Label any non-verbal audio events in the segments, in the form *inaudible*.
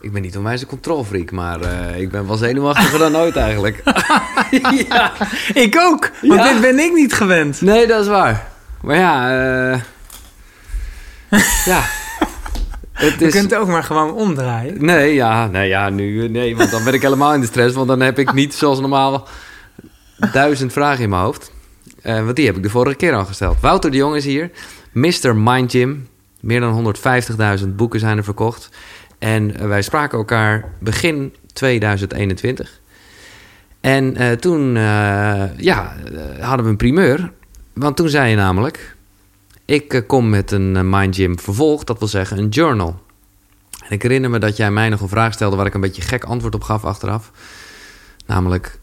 Ik ben niet onwijs een controlfreak, maar eh, ik ben wel zenuwachtiger dan ooit eigenlijk. *laughs* ja. Ik ook, want Ja? dit ben ik niet gewend. Nee, dat is waar. Maar ja, eh, *laughs* ja. Het Je is... kunt het ook maar gewoon omdraaien. Nee, ja, nee, ja, nu, nee, want dan ben ik helemaal in de stress. Want dan heb ik niet zoals normaal duizend vragen in mijn hoofd. Eh, want die heb ik de vorige keer al gesteld. Wouter de Jong is hier. Mr. Mind Gym. Meer dan 150.000 boeken zijn er verkocht. En eh, wij spraken elkaar begin 2021. En eh, toen, eh, ja, hadden we een primeur. Want toen zei je namelijk... Ik kom met een Mind Gym vervolg, dat wil zeggen een journal. En ik herinner me dat jij mij nog een vraag stelde waar ik een beetje gek antwoord op gaf achteraf. Namelijk,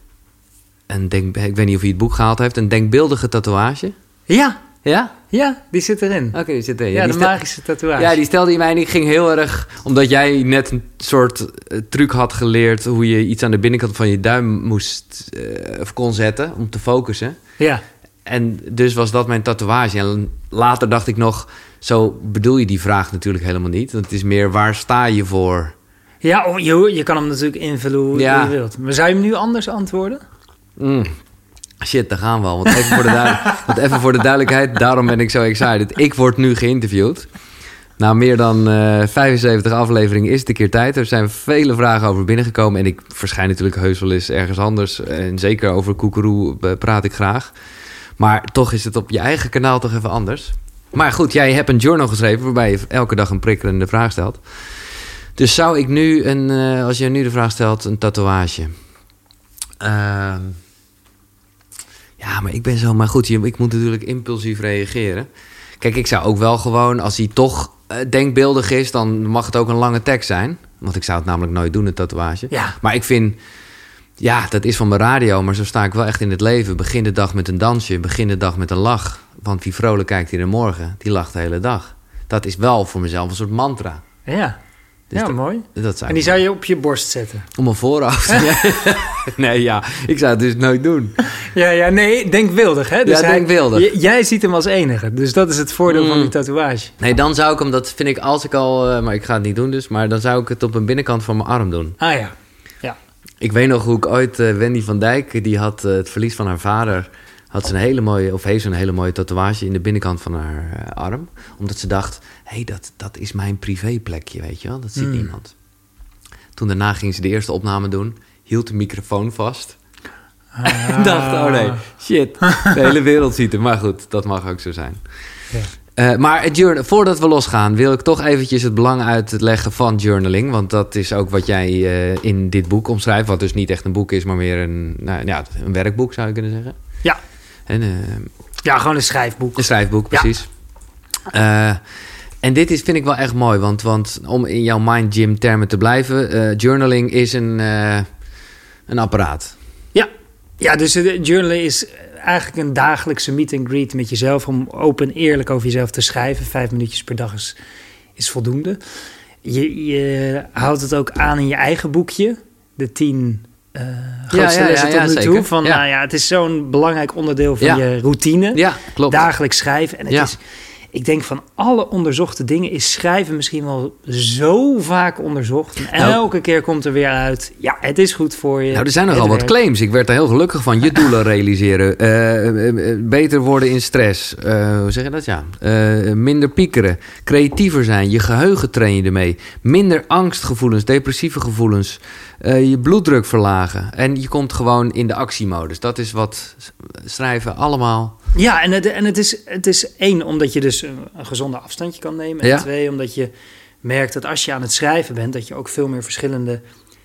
een denk, ik weet niet of hij het boek gehaald heeft, een denkbeeldige tatoeage. Ja, Ja? ja, die zit erin. Oké, die zit er. ja, die de magische tatoeage. Ja, die stelde je mij en ik ging heel erg... Omdat jij net een soort eh, truc had geleerd... hoe je iets aan de binnenkant van je duim moest eh, of kon zetten om te focussen. ja. En dus was dat mijn tatoeage. En later dacht ik nog... Zo bedoel je die vraag natuurlijk helemaal niet. Want het is meer, waar sta je voor? Ja, oh, je, je kan hem natuurlijk invullen hoe, Ja. je wilt. Maar zou je hem nu anders antwoorden? Mm. Shit, daar gaan we al. Want even, voor de *laughs* want even voor de duidelijkheid, daarom ben ik zo excited. Ik word nu geïnterviewd. Na meer dan eh 75 afleveringen is het een keer tijd. Er zijn vele vragen over binnengekomen. En ik verschijn natuurlijk heus wel eens ergens anders. En zeker over Koekeroe eh, praat ik graag. Maar toch is het op je eigen kanaal toch even anders. Maar goed, jij hebt een journal geschreven... waarbij je elke dag een prikkelende vraag stelt. Dus zou ik nu, een, eh, als je nu de vraag stelt, een tatoeage... Ehm, ja, maar ik ben zo... Maar goed, ik moet natuurlijk impulsief reageren. Kijk, ik zou ook wel gewoon... Als hij toch eh, denkbeeldig is... dan mag het ook een lange tekst zijn. Want ik zou het namelijk nooit doen, een tatoeage. Ja. Maar ik vind... Ja, dat is van mijn radio, maar zo sta ik wel echt in het leven. Begin de dag met een dansje, begin de dag met een lach. Want wie vrolijk kijkt hier de morgen, die lacht de hele dag. Dat is wel voor mezelf een soort mantra. Ja, Dus ja dat- mooi. Dat En die zou je op je borst zetten? Om mijn voorhoofd. *laughs* nee, ja, ik zou het dus nooit doen. Ja, ja, nee, denkbeeldig, hè? Dus Ja, hij- denkbeeldig. j- jij ziet hem als enige, dus dat is het voordeel van Mm. die tatoeage. Nee, dan zou ik hem, dat vind ik als ik al, eh, maar ik ga het niet doen dus, maar dan zou ik het op een binnenkant van mijn arm doen. Ah ja, Ik weet nog hoe ik ooit, eh, Wendy van Dijk, die had eh, het verlies van haar vader, had ze een hele mooie, of heeft ze een hele mooie tatoeage in de binnenkant van haar eh, arm. Omdat ze dacht, hé, hey, dat, dat is mijn privéplekje, weet je wel, dat ziet Hmm. niemand. Toen daarna ging ze de eerste opname doen, hield de microfoon vast. En *laughs* dacht, oh nee, shit, de hele wereld ziet het. Maar goed, dat mag ook zo zijn. Ja. Eh, maar journal, voordat we losgaan, wil ik toch eventjes het belang uitleggen van journaling. Want dat is ook wat jij eh, in dit boek omschrijft. Wat dus niet echt een boek is, maar meer een, nou, ja, een werkboek zou je kunnen zeggen. Ja. En, eh, ja, gewoon een schrijfboek. een schrijfboek, Ja. precies. Eh, en dit is, vind ik wel echt mooi. Want, want om in jouw mind gym termen te blijven. eh, journaling is een, een apparaat. Ja, dus de journalen is eigenlijk een dagelijkse meet and greet met jezelf... om open en eerlijk over jezelf te schrijven. Vijf minuutjes per dag is, is voldoende. Je, je houdt het ook aan in je eigen boekje. De tien eh grootste ja, tot nu toe. Van, Ja. Nou ja, het is zo'n belangrijk onderdeel van je routine. Ja, klopt. Dagelijks schrijven. En het Ja. is, ik denk van alle onderzochte dingen is schrijven misschien wel zo vaak onderzocht. En Nou- elke keer komt er weer uit, ja, het is goed voor je. Nou, er zijn nogal wat claims. Ik werd daar heel gelukkig van. Je *laughs* doelen realiseren. eh, eh, eh, beter worden in stress. hoe zeg je dat? Ja. Minder piekeren. Creatiever zijn. Je geheugen train je ermee. Minder angstgevoelens, depressieve gevoelens. je bloeddruk verlagen. En je komt gewoon in de actiemodus. Dat is wat schrijven allemaal. Ja, en, het, en het, is, het is één, omdat je dus een, een gezonde afstandje kan nemen. En Ja. twee, omdat je merkt dat als je aan het schrijven bent... dat je ook veel meer verschillende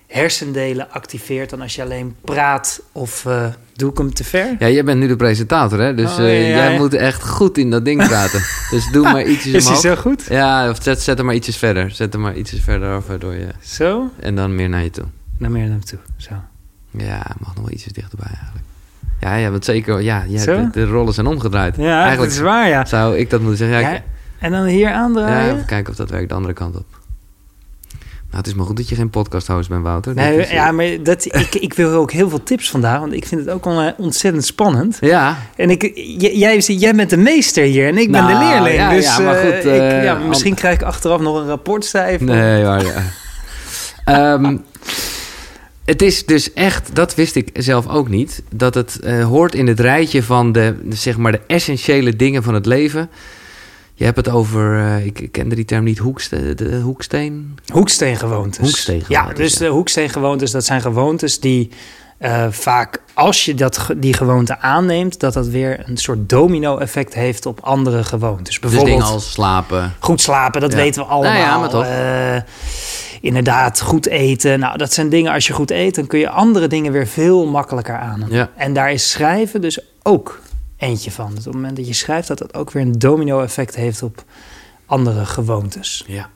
hersendelen activeert... dan als je alleen praat of eh, doe ik hem te ver? Ja, jij bent nu de presentator, hè? Dus Oh, ja, eh, jij ja. moet echt goed in dat ding praten. *laughs* dus doe maar ietsjes Is hij zo goed? Ja, of zet, zet hem maar ietsjes verder. Zet hem maar ietsjes verder af, waardoor je... Zo? En dan meer naar je toe. Naar meer naar hem toe. Zo. Ja, mag nog wel ietsjes dichterbij eigenlijk. Ja, ja, want zeker, ja, ja de, de rollen zijn omgedraaid. Ja, eigenlijk dat is waar, ja. zou ik dat moeten zeggen. Ja, Ja, ik- en dan hier ja, aandraaien? even kijken of dat werkt de andere kant op. Nou, het is maar goed dat je geen podcast host bent, Wouter. Nee, is, eh, ja, maar dat, *laughs* ik, ik wil ook heel veel tips vandaag, want ik vind het ook al eh, ontzettend spannend. Ja, En ik, j- jij, jij bent de meester hier en ik ben Nou, de leerling. ja, dus ja, maar eh, goed, ik, ja, misschien krijg ik achteraf nog een rapportcijfer. nee, maar ja. *laughs* Ehm, het is dus echt, dat wist ik zelf ook niet, dat het eh, hoort in het rijtje van de, zeg maar, de essentiële dingen van het leven. Je hebt het over, eh, ik kende die term niet, hoekste, de hoeksteen. Hoeksteengewoontes. Hoeksteengewoontes, Ja, dus ja. de hoeksteengewoontes, dat zijn gewoontes die eh, vaak, als je dat, die gewoonte aanneemt, dat dat weer een soort domino-effect heeft op andere gewoontes. Dus Bijvoorbeeld dingen als slapen. goed slapen, dat Ja. weten we allemaal. Nou ja, maar toch. Inderdaad, goed eten. Nou, dat zijn dingen, als je goed eet, dan kun je andere dingen weer veel makkelijker aan. Ja. En daar is schrijven dus ook eentje van. Dus op het moment dat je schrijft, dat dat ook weer een domino-effect heeft op andere gewoontes. Ja.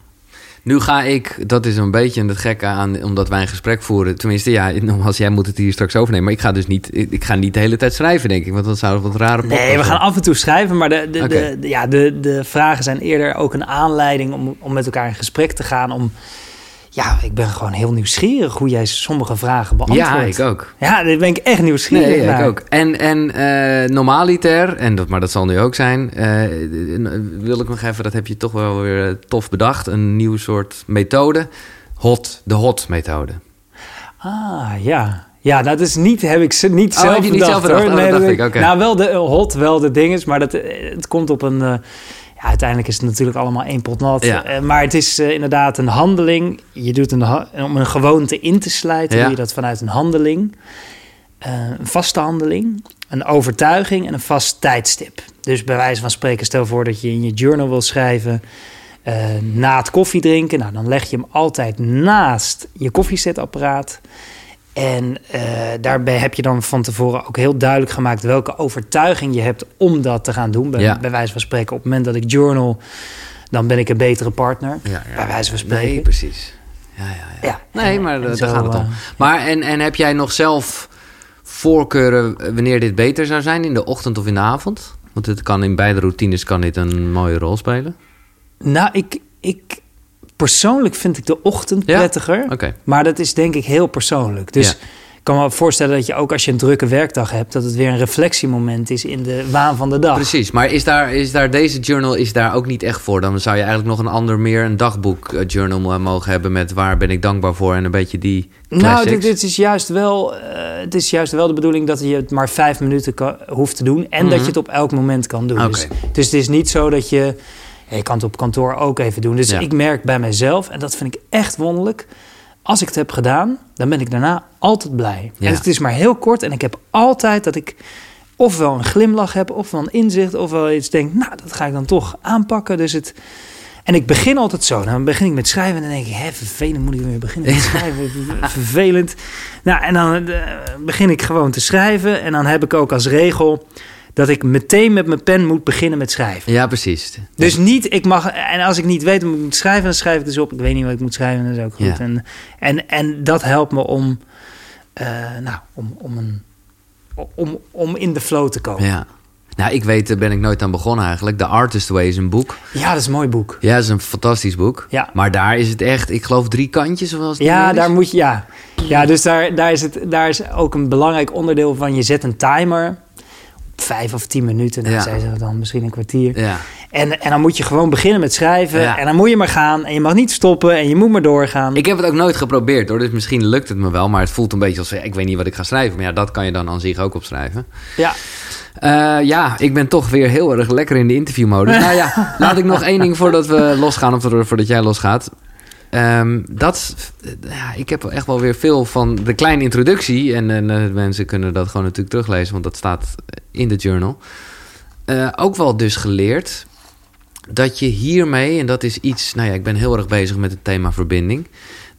Nu ga ik, dat is een beetje het gekke aan, omdat wij een gesprek voeren. Tenminste, ja, nogmaals, jij moet het hier straks overnemen. Maar ik ga dus niet, ik ga niet de hele tijd schrijven, denk ik. Want dat zou wat rare Nee, we gaan worden. af en toe schrijven, maar de, de, de- ja, de, de vragen zijn eerder ook een aanleiding om, om met elkaar in gesprek te gaan. Om, ja, ik ben gewoon heel nieuwsgierig hoe jij sommige vragen beantwoordt. Ja, ik ook. Ja, daar ben ik echt nieuwsgierig Nee, naar. ik ook. En, en eh, normaliter, en dat, maar dat zal nu ook zijn, eh, wil ik nog even, dat heb je toch wel weer eh, tof bedacht, een nieuw soort methode. Hot, de hot methode. Ah, ja. Ja, dat is niet, heb ik ze niet Oh, zelf heb je niet bedacht, zelf bedacht? Oh, dat dacht dat- ik, oké. Nou, wel de hot, wel de dinges, maar dat, het komt op een... ja, uiteindelijk is het natuurlijk allemaal één pot nat. Ja. Eh, maar het is eh, inderdaad een handeling. Je doet een, ha- om een gewoonte in te sluiten, Ja. doe je dat vanuit een handeling. Eh, een vaste handeling, een overtuiging en een vast tijdstip. Dus bij wijze van spreken, stel voor dat je in je journal wil schrijven... na het koffie drinken, nou, dan leg je hem altijd naast je koffiezetapparaat. En eh, daarbij heb je dan van tevoren ook heel duidelijk gemaakt welke overtuiging je hebt om dat te gaan doen. Bij, Ja. bij wijze van spreken, op het moment dat ik journal, dan ben ik een betere partner. Bij wijze van spreken. Nee, precies. Ja, ja, ja. Ja. Nee, maar En eh, zo, daar gaat het om. Maar en, en heb jij nog zelf voorkeuren wanneer dit beter zou zijn? In de ochtend of in de avond? Want het kan in beide routines kan dit een mooie rol spelen. Nou, ik, ik persoonlijk vind ik de ochtend Ja? prettiger. Maar dat is denk ik heel persoonlijk. Dus Ja. ik kan me voorstellen dat je ook als je een drukke werkdag hebt... dat het weer een reflectiemoment is in de waan van de dag. Precies, maar is daar, is daar deze journal is daar ook niet echt voor? Dan zou je eigenlijk nog een ander meer een dagboek eh, mogen hebben met waar ben ik dankbaar voor en een beetje die Nou, classics. dit, dit is juist wel, eh, het is juist wel de bedoeling dat je het maar vijf minuten kan, hoeft te doen. En dat je het op elk moment kan doen. Mhm. Dus, dus het is niet zo dat je... je kan het op kantoor ook even doen. Dus Ja. ik merk bij mezelf, en dat vind ik echt wonderlijk... als ik het heb gedaan, dan ben ik daarna altijd blij. Ja. En het is maar heel kort en ik heb altijd dat ik... ofwel een glimlach heb, ofwel een inzicht... ofwel iets denk, nou, dat ga ik dan toch aanpakken. Dus het... En ik begin altijd zo. Dan begin ik met schrijven en dan denk ik, hè, vervelend moet ik weer beginnen met *laughs* schrijven. vervelend. Nou, en dan eh, begin ik gewoon te schrijven. En dan heb ik ook als regel dat ik meteen met mijn pen moet beginnen met schrijven. Ja, precies. Dus niet, ik mag, en als ik niet weet wat ik moet schrijven, dan schrijf ik dus op. Ik weet niet wat ik moet schrijven, dat is ook goed. Ja. En, en, en dat helpt me om, eh, nou, om, om, een, om, om in de flow te komen. Ja, Ja. Nou, ik weet, daar ben ik nooit aan begonnen eigenlijk. The Artist Way is een boek. dat is een mooi boek. Ja, dat is een fantastisch boek. Ja. Maar daar is het echt, ik geloof drie kantjes of was het Ja, daar moet je, ja. Ja, dus daar, daar, is het, daar is ook een belangrijk onderdeel van. Je zet een timer vijf of tien minuten. Nou, Ja. zij ze dan misschien een kwartier. Ja. En, en dan moet je gewoon beginnen met schrijven. Ja. En dan moet je maar gaan. En je mag niet stoppen. En je moet maar doorgaan. Ik heb het ook nooit geprobeerd hoor, dus misschien lukt het me wel. Maar het voelt een beetje als, ja, ik weet niet wat ik ga schrijven. Maar ja, dat kan je dan aan zich ook opschrijven. Ja. Eh, ja, ik ben toch weer heel erg lekker in de interviewmodus. *laughs* nou ja, laat ik nog één ding voordat we losgaan, of voordat jij losgaat. Ehm, dat, ja, ik heb echt wel weer veel van de kleine introductie. En, en eh, mensen kunnen dat gewoon natuurlijk teruglezen, want dat staat in de journal. Eh, ook wel dus geleerd dat je hiermee, en dat is iets, nou ja, ik ben heel erg bezig met het thema verbinding.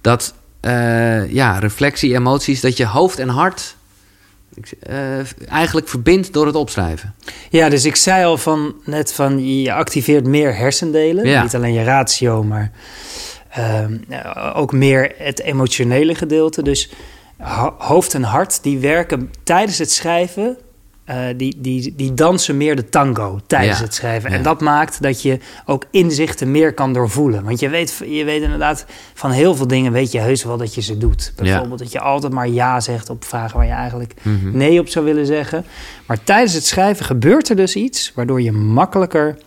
Dat, eh, ja, reflectie, emoties, dat je hoofd en hart eh, eigenlijk verbindt door het opschrijven. ja, dus ik zei al van, net van je activeert meer hersendelen. Ja. Niet alleen je ratio, maar ook meer het emotionele gedeelte. Dus ho- hoofd en hart, die werken tijdens het schrijven... eh, die, die, die dansen meer de tango tijdens Ja. het schrijven. Ja. En dat maakt dat je ook inzichten meer kan doorvoelen. Want je weet, je weet inderdaad van heel veel dingen... weet je heus wel dat je ze doet. Bijvoorbeeld dat je altijd maar ja zegt op vragen... waar je eigenlijk Mhm. nee op zou willen zeggen. Maar tijdens het schrijven gebeurt er dus iets... waardoor je makkelijker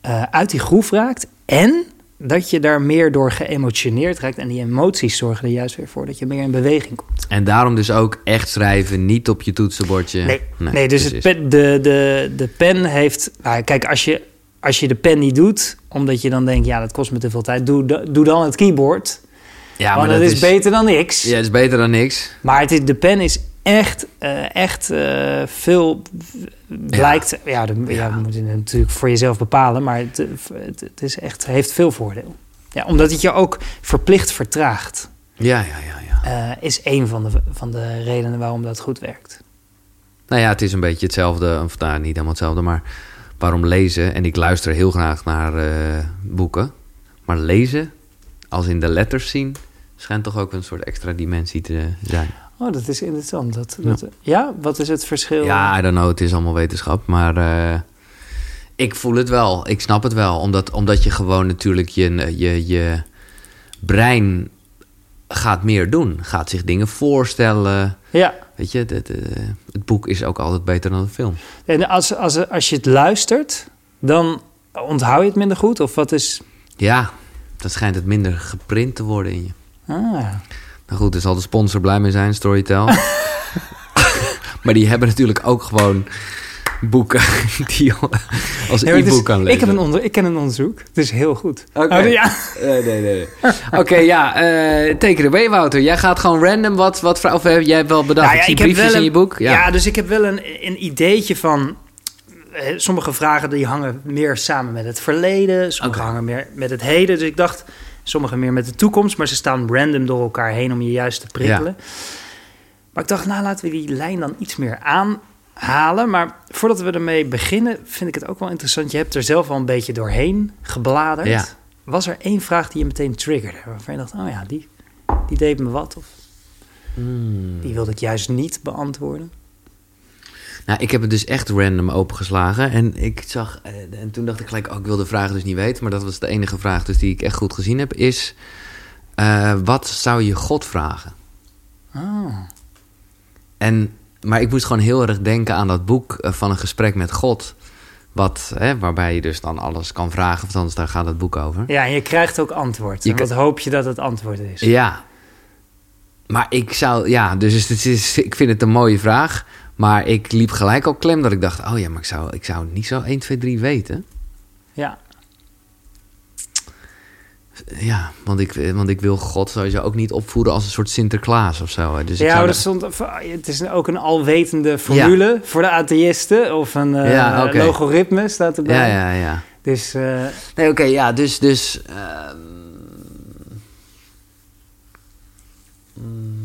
eh, uit die groef raakt... en dat je daar meer door geëmotioneerd raakt. En die emoties zorgen er juist weer voor dat je meer in beweging komt. En daarom dus ook echt schrijven, niet op je toetsenbordje. Nee, nee, dus het pen, de, de, de pen heeft... Nou, kijk, als je, als je de pen niet doet, omdat je dan denkt... ja, dat kost me te veel tijd, doe, doe dan het keyboard... Ja, maar dat, is, beter dan niks. Ja, het is beter dan niks. Maar het is, de pen is echt, uh, echt uh, veel blijkt. Ja, ja, de, ja. ja, moet je natuurlijk voor jezelf bepalen, maar het, het, het, is echt, heeft veel voordeel. Ja, omdat het je ook verplicht vertraagt. Ja, ja, ja. ja. Uh, is een van de, van de redenen waarom dat goed werkt. Nou ja, het is een beetje hetzelfde, of nou, niet helemaal hetzelfde, maar waarom lezen? En ik luister heel graag naar boeken, maar lezen, als in de letters zien, schijnt toch ook een soort extra dimensie te zijn. Oh, dat is interessant. Dat, dat, ja. ja. wat is het verschil? Ja, I don't know, het is allemaal wetenschap. Maar uh, ik voel het wel, ik snap het wel. Omdat, omdat je gewoon natuurlijk je, je, je brein gaat meer doen. Gaat zich dingen voorstellen. Ja. Weet je, het, het, het boek is ook altijd beter dan de film. En als, als, als je het luistert, dan onthoud je het minder goed? Of wat is... Ja, dan schijnt het minder geprint te worden in je. Ah. Nou goed, er zal de sponsor blij mee zijn, Storytel. *laughs* maar die hebben natuurlijk ook gewoon boeken *laughs* die als e-book kan lezen. Ik, heb een onder, ik ken een onderzoek. Het is heel goed. Oké. Oh, ja. *laughs* nee, nee, nee. Oké, ja. Uh, take it away, Wouter. Jij gaat gewoon random wat... wat of heb jij wel bedacht? Nou ja, ik zie briefjes in je boek. Ja. ja, dus ik heb wel een, een ideetje van... Eh, sommige vragen die hangen meer samen met het verleden. Sommige hangen meer met het heden. Dus ik dacht Sommige meer met de toekomst, maar ze staan random door elkaar heen om je juist te prikkelen. Maar ik dacht, nou laten we die lijn dan iets meer aanhalen. Maar voordat we ermee beginnen, vind ik het ook wel interessant. Je hebt er zelf al een beetje doorheen gebladerd. Was er één vraag die je meteen triggerde? Waarvan je dacht, oh ja, die, die deed me wat. Of hmm. die wilde ik juist niet beantwoorden. Nou, ik heb het dus echt random opengeslagen. En ik zag. Eh, en toen dacht ik gelijk, oh, ik wil de vraag dus niet weten. Maar dat was de enige vraag dus die ik echt goed gezien heb. Is. Uh, wat zou je God vragen? Oh. En, maar ik moest gewoon heel erg denken aan dat boek eh, van een gesprek met God. Wat, hè, waarbij je dus dan alles kan vragen, of anders daar gaat het boek over. Ja, en je krijgt ook antwoord. Je wat hoop je dat het antwoord is? Ja. Maar ik zou, ja, dus het is, ik vind het een mooie vraag. Maar ik liep gelijk al klem dat ik dacht... oh ja, maar ik zou, ik zou niet zo 1, 2, 3 weten. Ja. Ja, want ik, want ik wil God sowieso ook niet opvoeden als een soort Sinterklaas of zo. Dus ja, zou dat stond, het is ook een alwetende formule voor de atheïsten. Of een uh, ja, okay. logaritme staat erbij. Ja, ja, ja. Dus, uh, nee, oké, ja, dus... dus uh, Ja,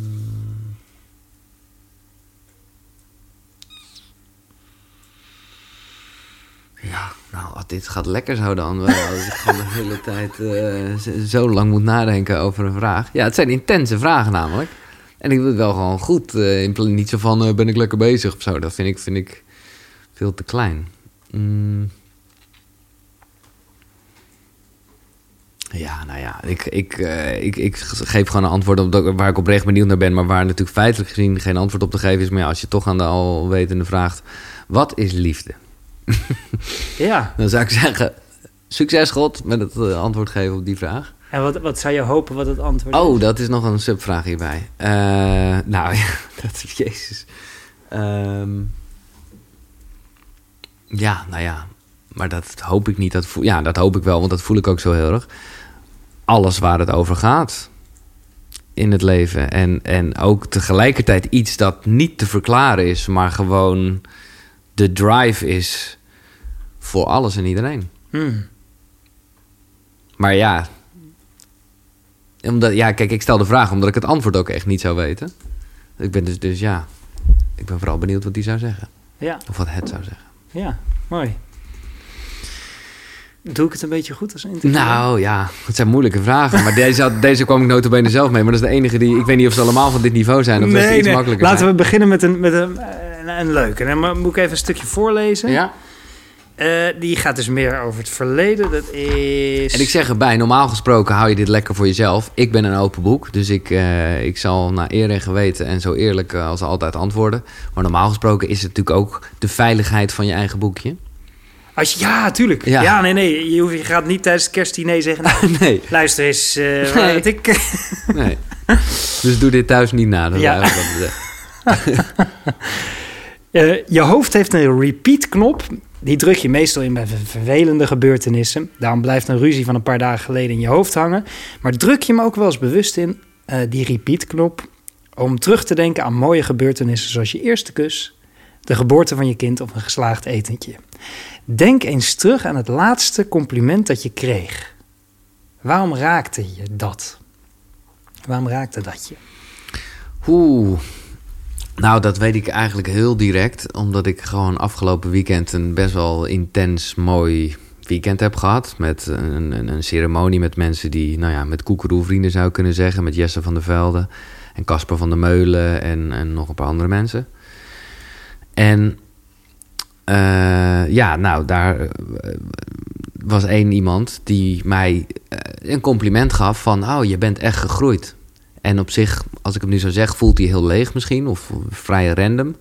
nou, dit gaat lekker zo dan. Als ik gewoon de hele tijd uh, zo lang moet nadenken over een vraag. Ja, het zijn intense vragen namelijk. En ik doe het wel gewoon goed. Uh, niet zo van, uh, ben ik lekker bezig of zo. Dat vind ik, vind ik veel te klein. Mm. Ja, nou ja, ik, ik, ik, ik geef gewoon een antwoord op waar ik oprecht benieuwd naar ben, maar waar natuurlijk feitelijk gezien geen antwoord op te geven is. Maar ja, als je toch aan de alwetende vraagt, wat is liefde? Ja. *laughs* Dan zou ik zeggen, succes God met het uh, antwoord geven op die vraag. En wat, wat zou je hopen wat het antwoord oh, is? dat is nog een subvraag hierbij. Uh, nou ja, *laughs* dat is Jezus. Um, ja, nou ja. Maar dat hoop ik niet. Dat voel, ja, dat hoop ik wel, want dat voel ik ook zo heel erg. Alles waar het over gaat in het leven. En, en ook tegelijkertijd iets dat niet te verklaren is, maar gewoon de drive is voor alles en iedereen. Hmm. Maar ja, omdat, ja, kijk, ik stel de vraag omdat ik het antwoord ook echt niet zou weten. Ik ben dus, dus ja, ik ben vooral benieuwd wat die zou zeggen. Ja. Of wat het zou zeggen. Ja, mooi. Doe ik het een beetje goed als interview? Nou ja, het zijn moeilijke vragen. Maar deze, *laughs* deze kwam ik notabene zelf mee. Maar dat is de enige die... Ik weet niet of ze allemaal van dit niveau zijn. Of nee, dat iets nee. makkelijker Laten we beginnen met een, met een, een, leuke. En dan moet ik even een stukje voorlezen. Ja. Uh, die gaat dus meer over het verleden. Dat is. En ik zeg erbij, normaal gesproken hou je dit lekker voor jezelf. Ik ben een open boek, dus ik, uh, ik zal naar eer en geweten en zo eerlijk als altijd antwoorden. Maar normaal gesproken is het natuurlijk ook de veiligheid van je eigen boekje. Als je, ja, tuurlijk. Ja. Ja, nee, nee. Je, hoeft, je gaat niet tijdens het kerstdiner zeggen... Nou, *laughs* nee, luister eens, eh, Nee. wat ik... nee. Dus doe dit thuis niet na. Dat Ja. *laughs* Eh, je hoofd heeft een repeat-knop. Die druk je meestal in bij ver- vervelende gebeurtenissen. Daarom blijft een ruzie van een paar dagen geleden in je hoofd hangen. Maar druk je hem ook wel eens bewust in, eh, die repeat-knop... om terug te denken aan mooie gebeurtenissen... zoals je eerste kus, de geboorte van je kind of een geslaagd etentje. Denk eens terug aan het laatste compliment dat je kreeg. Waarom raakte je dat? Waarom raakte dat je? Oeh. Nou, dat weet ik eigenlijk heel direct. Omdat ik gewoon afgelopen weekend een best wel intens mooi weekend heb gehad. Met een, een, een ceremonie met mensen die, nou ja, met koekeroe vrienden zou kunnen zeggen. Met Jesse van der Velde en Casper van der Meulen en, en nog een paar andere mensen. En eh, ja, nou, daar eh, was één iemand die mij eh, een compliment gaf van... oh, je bent echt gegroeid. En op zich, als ik hem nu zo zeg, voelt hij heel leeg misschien of vrij random.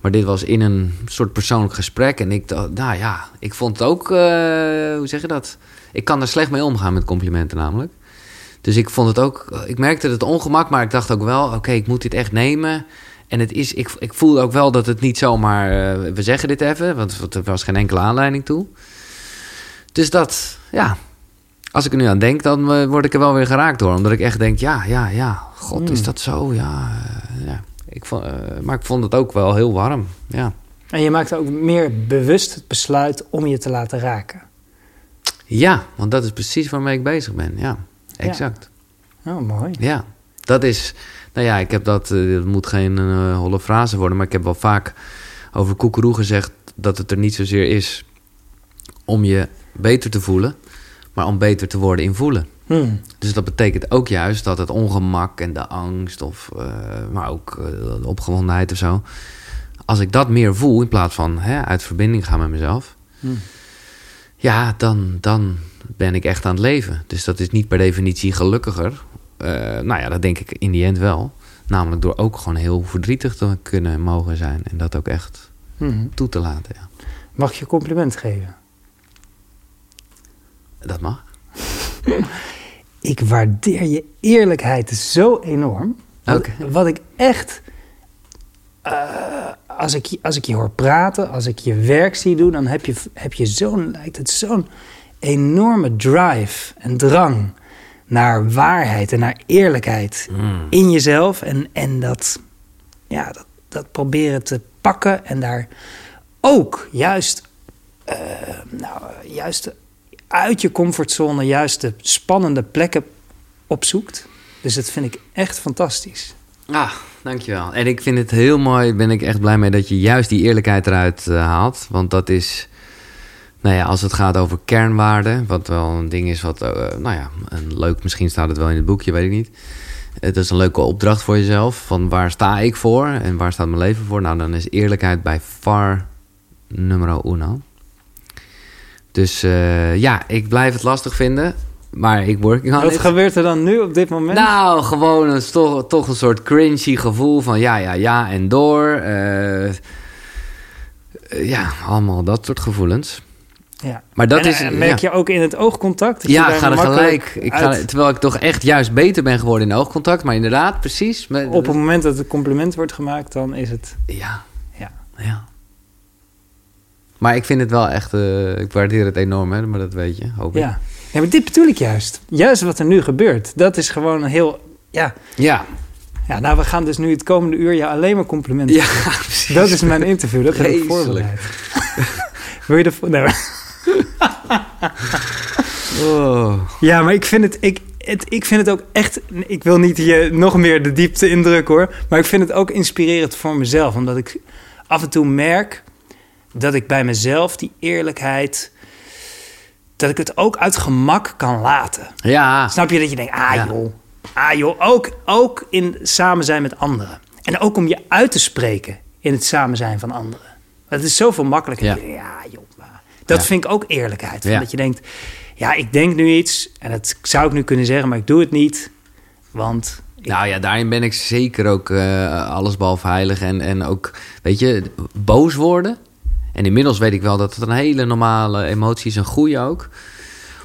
Maar dit was in een soort persoonlijk gesprek. En ik dacht, nou ja, ik vond het ook, eh, hoe zeg je dat? Ik kan er slecht mee omgaan met complimenten namelijk. Dus ik vond het ook, ik merkte het ongemak, maar ik dacht ook wel, oké, ik moet dit echt nemen. En het is, ik, ik voelde ook wel dat het niet zomaar, eh, we zeggen dit even, want er was geen enkele aanleiding toe. Dus dat, ja, als ik er nu aan denk, dan eh, word ik er wel weer geraakt door. Omdat ik echt denk, ja, ja, ja, god, Hmm. is dat zo? Ja, eh, ja. Ik vond, eh, maar ik vond het ook wel heel warm, ja. En je maakte ook meer bewust het besluit om je te laten raken. Ja, want dat is precies waarmee ik bezig ben, ja. Exact. Oh, mooi. Ja, dat is. Nou ja, ik heb dat. eh, Het moet geen holle frase worden. Maar ik heb wel vaak over koekeroe gezegd. dat het er niet zozeer is om je beter te voelen. Maar om beter te worden in voelen. Hmm. Dus dat betekent ook juist dat het ongemak en de angst. of. eh, maar ook eh, de opgewondenheid of zo. als ik dat meer voel. in plaats van hè, uit verbinding gaan met mezelf. Hmm. Ja, dan, dan ben ik echt aan het leven. Dus dat is niet per definitie gelukkiger. Eh, nou ja, dat denk ik in die end wel. Namelijk door ook gewoon heel verdrietig te kunnen mogen zijn. En dat ook echt Hmm. toe te laten. Ja. Mag je compliment geven? Dat mag. *laughs* Ik waardeer je eerlijkheid zo enorm. Wat, wat ik echt... eh, als, ik, je- als ik je hoor praten, als ik je werk zie doen... dan heb je, heb je zo'n, lijkt het zo'n enorme drive en drang... naar waarheid en naar eerlijkheid Mm. in jezelf. En, en dat, ja, dat, dat proberen te pakken en daar ook juist, eh, nou, juist uit je comfortzone, juist de spannende plekken opzoekt. Dus dat vind ik echt fantastisch. Ah, dankjewel. En ik vind het heel mooi, ben ik echt blij mee dat je juist die eerlijkheid eruit eh, haalt. Want dat is, nou ja, als het gaat over kernwaarden, wat wel een ding is wat, eh, nou ja, een leuk, misschien staat het wel in het boekje, weet ik niet. Het is een leuke opdracht voor jezelf, van waar sta ik voor en waar staat mijn leven voor? Nou, dan is eerlijkheid bij far numero uno. Dus eh, ja, ik blijf het lastig vinden, maar ik working on Wat it. gebeurt er dan nu op dit moment? Nou, gewoon een, toch, toch een soort cringy gevoel van ja, ja, ja en door. Eh, eh, ja, allemaal dat soort gevoelens. ja. Maar dat En, is... merk ja. je ook in het oogcontact? dat Ja, daar ga er gelijk. Ik ga, terwijl ik toch echt juist beter ben geworden in oogcontact. Maar inderdaad, precies. Met, Op het moment dat het compliment wordt gemaakt, dan is het... Ja. Ja. ja. Maar ik vind het wel echt... eh, ik waardeer het enorm, hè, maar dat weet je, hoop ik. Ja. ja, maar dit bedoel ik juist. Juist wat er nu gebeurt. Dat is gewoon een heel... Ja, Ja. ja nou, we gaan dus nu het komende uur je alleen maar complimenten Ja, *laughs* precies. Dat is mijn interview, dat heb ik voorbereid. *laughs* Wil je de... Nee, maar- *laughs* Oh. ja, maar ik vind het, ik, het, ik vind het ook echt... Ik wil niet je nog meer de diepte indrukken hoor. Maar ik vind het ook inspirerend voor mezelf. Omdat ik af en toe merk dat ik bij mezelf die eerlijkheid... Dat ik het ook uit gemak kan laten. Ja. Snap je dat je denkt, ah Ja. joh, ah joh, ook, ook in samen zijn met anderen. En ook om je uit te spreken in het samen zijn van anderen. Het is zoveel makkelijker. Ja. Joh, dat Ja. vind ik ook eerlijkheid. Van. Dat je denkt, ja, ik denk nu iets en dat zou ik nu kunnen zeggen, maar ik doe het niet. Want Nou ja, daarin ben ik zeker ook eh allesbehalve heilig. En, en ook, weet je, boos worden En inmiddels weet ik wel dat het een hele normale emotie is, een goede ook.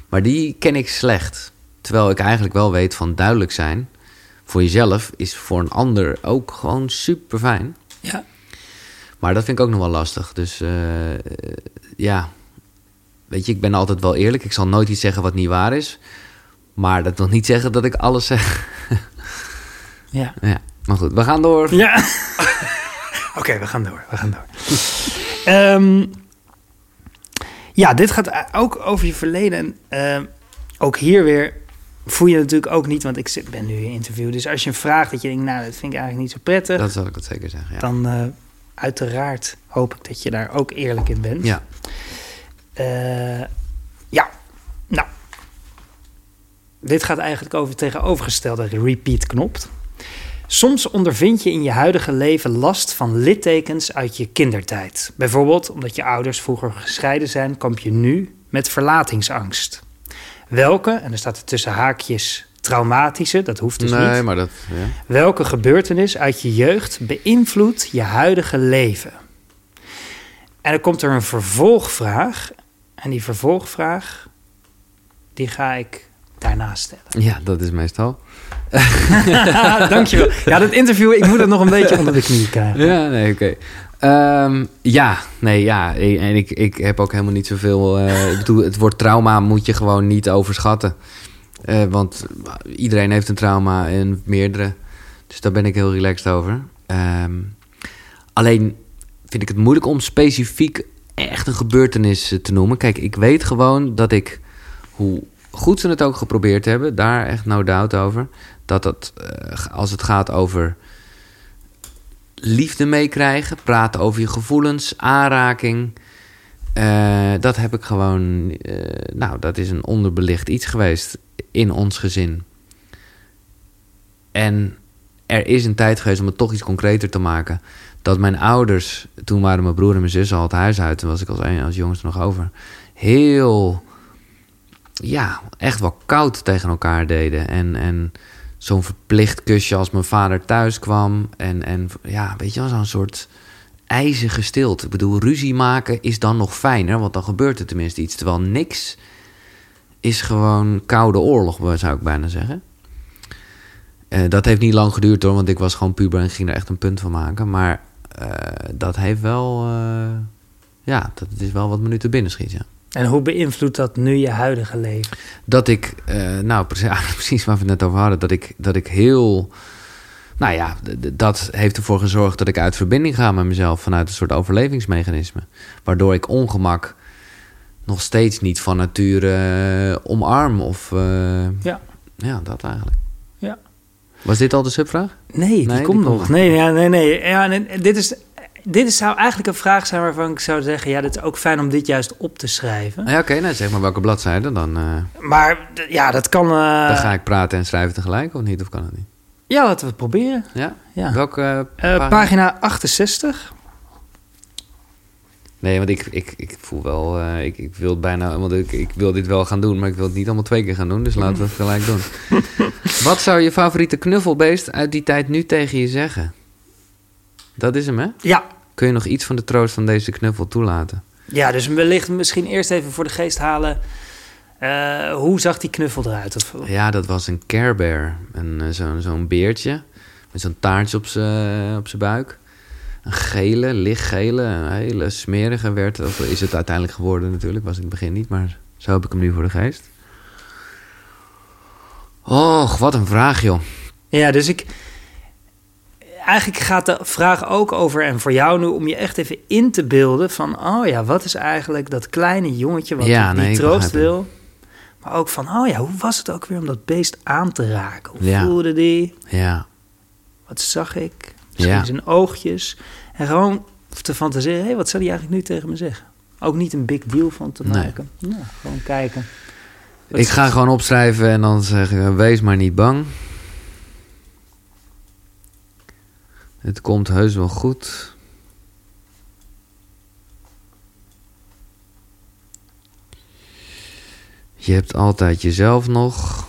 Maar die ken ik slecht. Terwijl ik eigenlijk wel weet van duidelijk zijn voor jezelf is voor een ander ook gewoon super fijn. Ja. Maar dat vind ik ook nog wel lastig. Dus uh, ja, weet je, ik ben altijd wel eerlijk. Ik zal nooit iets zeggen wat niet waar is. Maar dat wil niet zeggen dat ik alles zeg. *laughs* ja. ja. Maar goed, we gaan door. Ja. *laughs* *laughs* Oké, we gaan door. We gaan door. Um, ja, dit gaat ook over je verleden. En uh, ook hier weer voel je natuurlijk ook niet, want ik ben nu in interview. Dus als je een vraagt dat je denkt, nou, dat vind ik eigenlijk niet zo prettig. Dat zal ik het zeker zeggen, ja. Dan uh, uiteraard hoop ik dat je daar ook eerlijk in bent. Ja. Uh, ja, nou. Dit gaat eigenlijk over tegenovergestelde repeat-knop. Soms ondervind je in je huidige leven last van littekens uit je kindertijd. Bijvoorbeeld omdat je ouders vroeger gescheiden zijn, kamp je nu met verlatingsangst. Welke, en er staat er tussen haakjes traumatische, dat hoeft dus nee, niet. maar dat... Ja. Welke gebeurtenis uit je jeugd beïnvloedt je huidige leven? En dan komt er een vervolgvraag. En die vervolgvraag, die ga ik daarna stellen. Ja, dat is meestal. *laughs* Dankjewel. Ja, dat interview, ik moet het nog een beetje onder de knie krijgen. Ja, nee, oké. Um, ja, nee, ja. En ik, ik heb ook helemaal niet zoveel... Uh, ik bedoel, het woord trauma moet je gewoon niet overschatten. Uh, want iedereen heeft een trauma en meerdere. Dus daar ben ik heel relaxed over. Um, alleen vind ik het moeilijk om specifiek echt een gebeurtenis te noemen. Kijk, ik weet gewoon dat ik, hoe goed ze het ook geprobeerd hebben, daar echt no doubt over, dat het, uh, als het gaat over liefde meekrijgen, praten over je gevoelens, aanraking, uh, dat heb ik gewoon, uh, nou, dat is een onderbelicht iets geweest in ons gezin. En er is een tijd geweest om het toch iets concreter te maken. Dat mijn ouders, toen waren mijn broer en mijn zus al het huis uit, toen was ik als, als jongste nog over, heel, ja, echt wel koud tegen elkaar deden. En, en zo'n verplicht kusje als mijn vader thuis kwam. En, en ja, weet je wel, zo'n soort ijzige stilte. Ik bedoel, ruzie maken is dan nog fijner, want dan gebeurt er tenminste iets. Terwijl niks is gewoon koude oorlog, zou ik bijna zeggen. Uh, dat heeft niet lang geduurd hoor, want ik was gewoon puber en ging er echt een punt van maken. Maar uh, dat heeft wel, uh, ja, dat is wel wat minuten binnen schiet, ja. En hoe beïnvloedt dat nu je huidige leven? Dat ik, nou *laughs* precies waar we het net over hadden, dat ik, dat ik heel, nou ja, dat heeft ervoor gezorgd dat ik uit verbinding ga met mezelf vanuit een soort overlevingsmechanisme. Waardoor ik ongemak nog steeds niet van nature omarm of, ja. ja, dat eigenlijk. Ja. Was dit al de subvraag? Nee, die Nee, komt die nog. komt Nee, ja, nee, nee. Ja, nee, dit, is, dit zou eigenlijk een vraag zijn waarvan ik zou zeggen... ja, het is ook fijn om dit juist op te schrijven. Ja, oké, nou zeg maar welke bladzijde, dan, eh, Maar ja, dat kan... eh, dan ga ik praten en schrijven tegelijk, of niet? Of kan dat niet? Ja, laten we het proberen. Ja? Ja. Welke eh, pagina? pagina 68. Nee, want ik, ik, ik voel wel, ik, ik wil het bijna, want ik, ik wil dit wel gaan doen, maar ik wil het niet allemaal twee keer gaan doen, dus laten we het gelijk doen. *laughs* Wat zou je favoriete knuffelbeest uit die tijd nu tegen je zeggen? Dat is hem, hè? Ja. Kun je nog iets van de troost van deze knuffel toelaten? ja, dus wellicht misschien eerst even voor de geest halen... eh, hoe zag die knuffel eruit? Of, Ja, dat was een Care Bear. Eh, zo'n beertje met zo'n taartje op zijn op zijn buik. Een gele, lichtgele, een hele smerige werd. Of is het uiteindelijk geworden natuurlijk, was in het begin niet. Maar zo heb ik hem nu voor de geest. Och, wat een vraag joh. Ja, dus ik... Eigenlijk gaat de vraag ook over, en voor jou nu, om je echt even in te beelden van, oh ja, wat is eigenlijk dat kleine jongetje wat Ja, die nee, ik troost wil? Maar ook van, oh ja, hoe was het ook weer om dat beest aan te raken? Hoe Ja. voelde die? Ja, Wat zag ik? Misschien Ja. zijn oogjes. En gewoon te fantaseren, hé, hey, wat zou die eigenlijk nu tegen me zeggen? Ook niet een big deal van te Nee. maken. Ja, gewoon kijken. Wat ik ga gewoon opschrijven en dan zeggen: wees maar niet bang. Het komt heus wel goed. Je hebt altijd jezelf nog.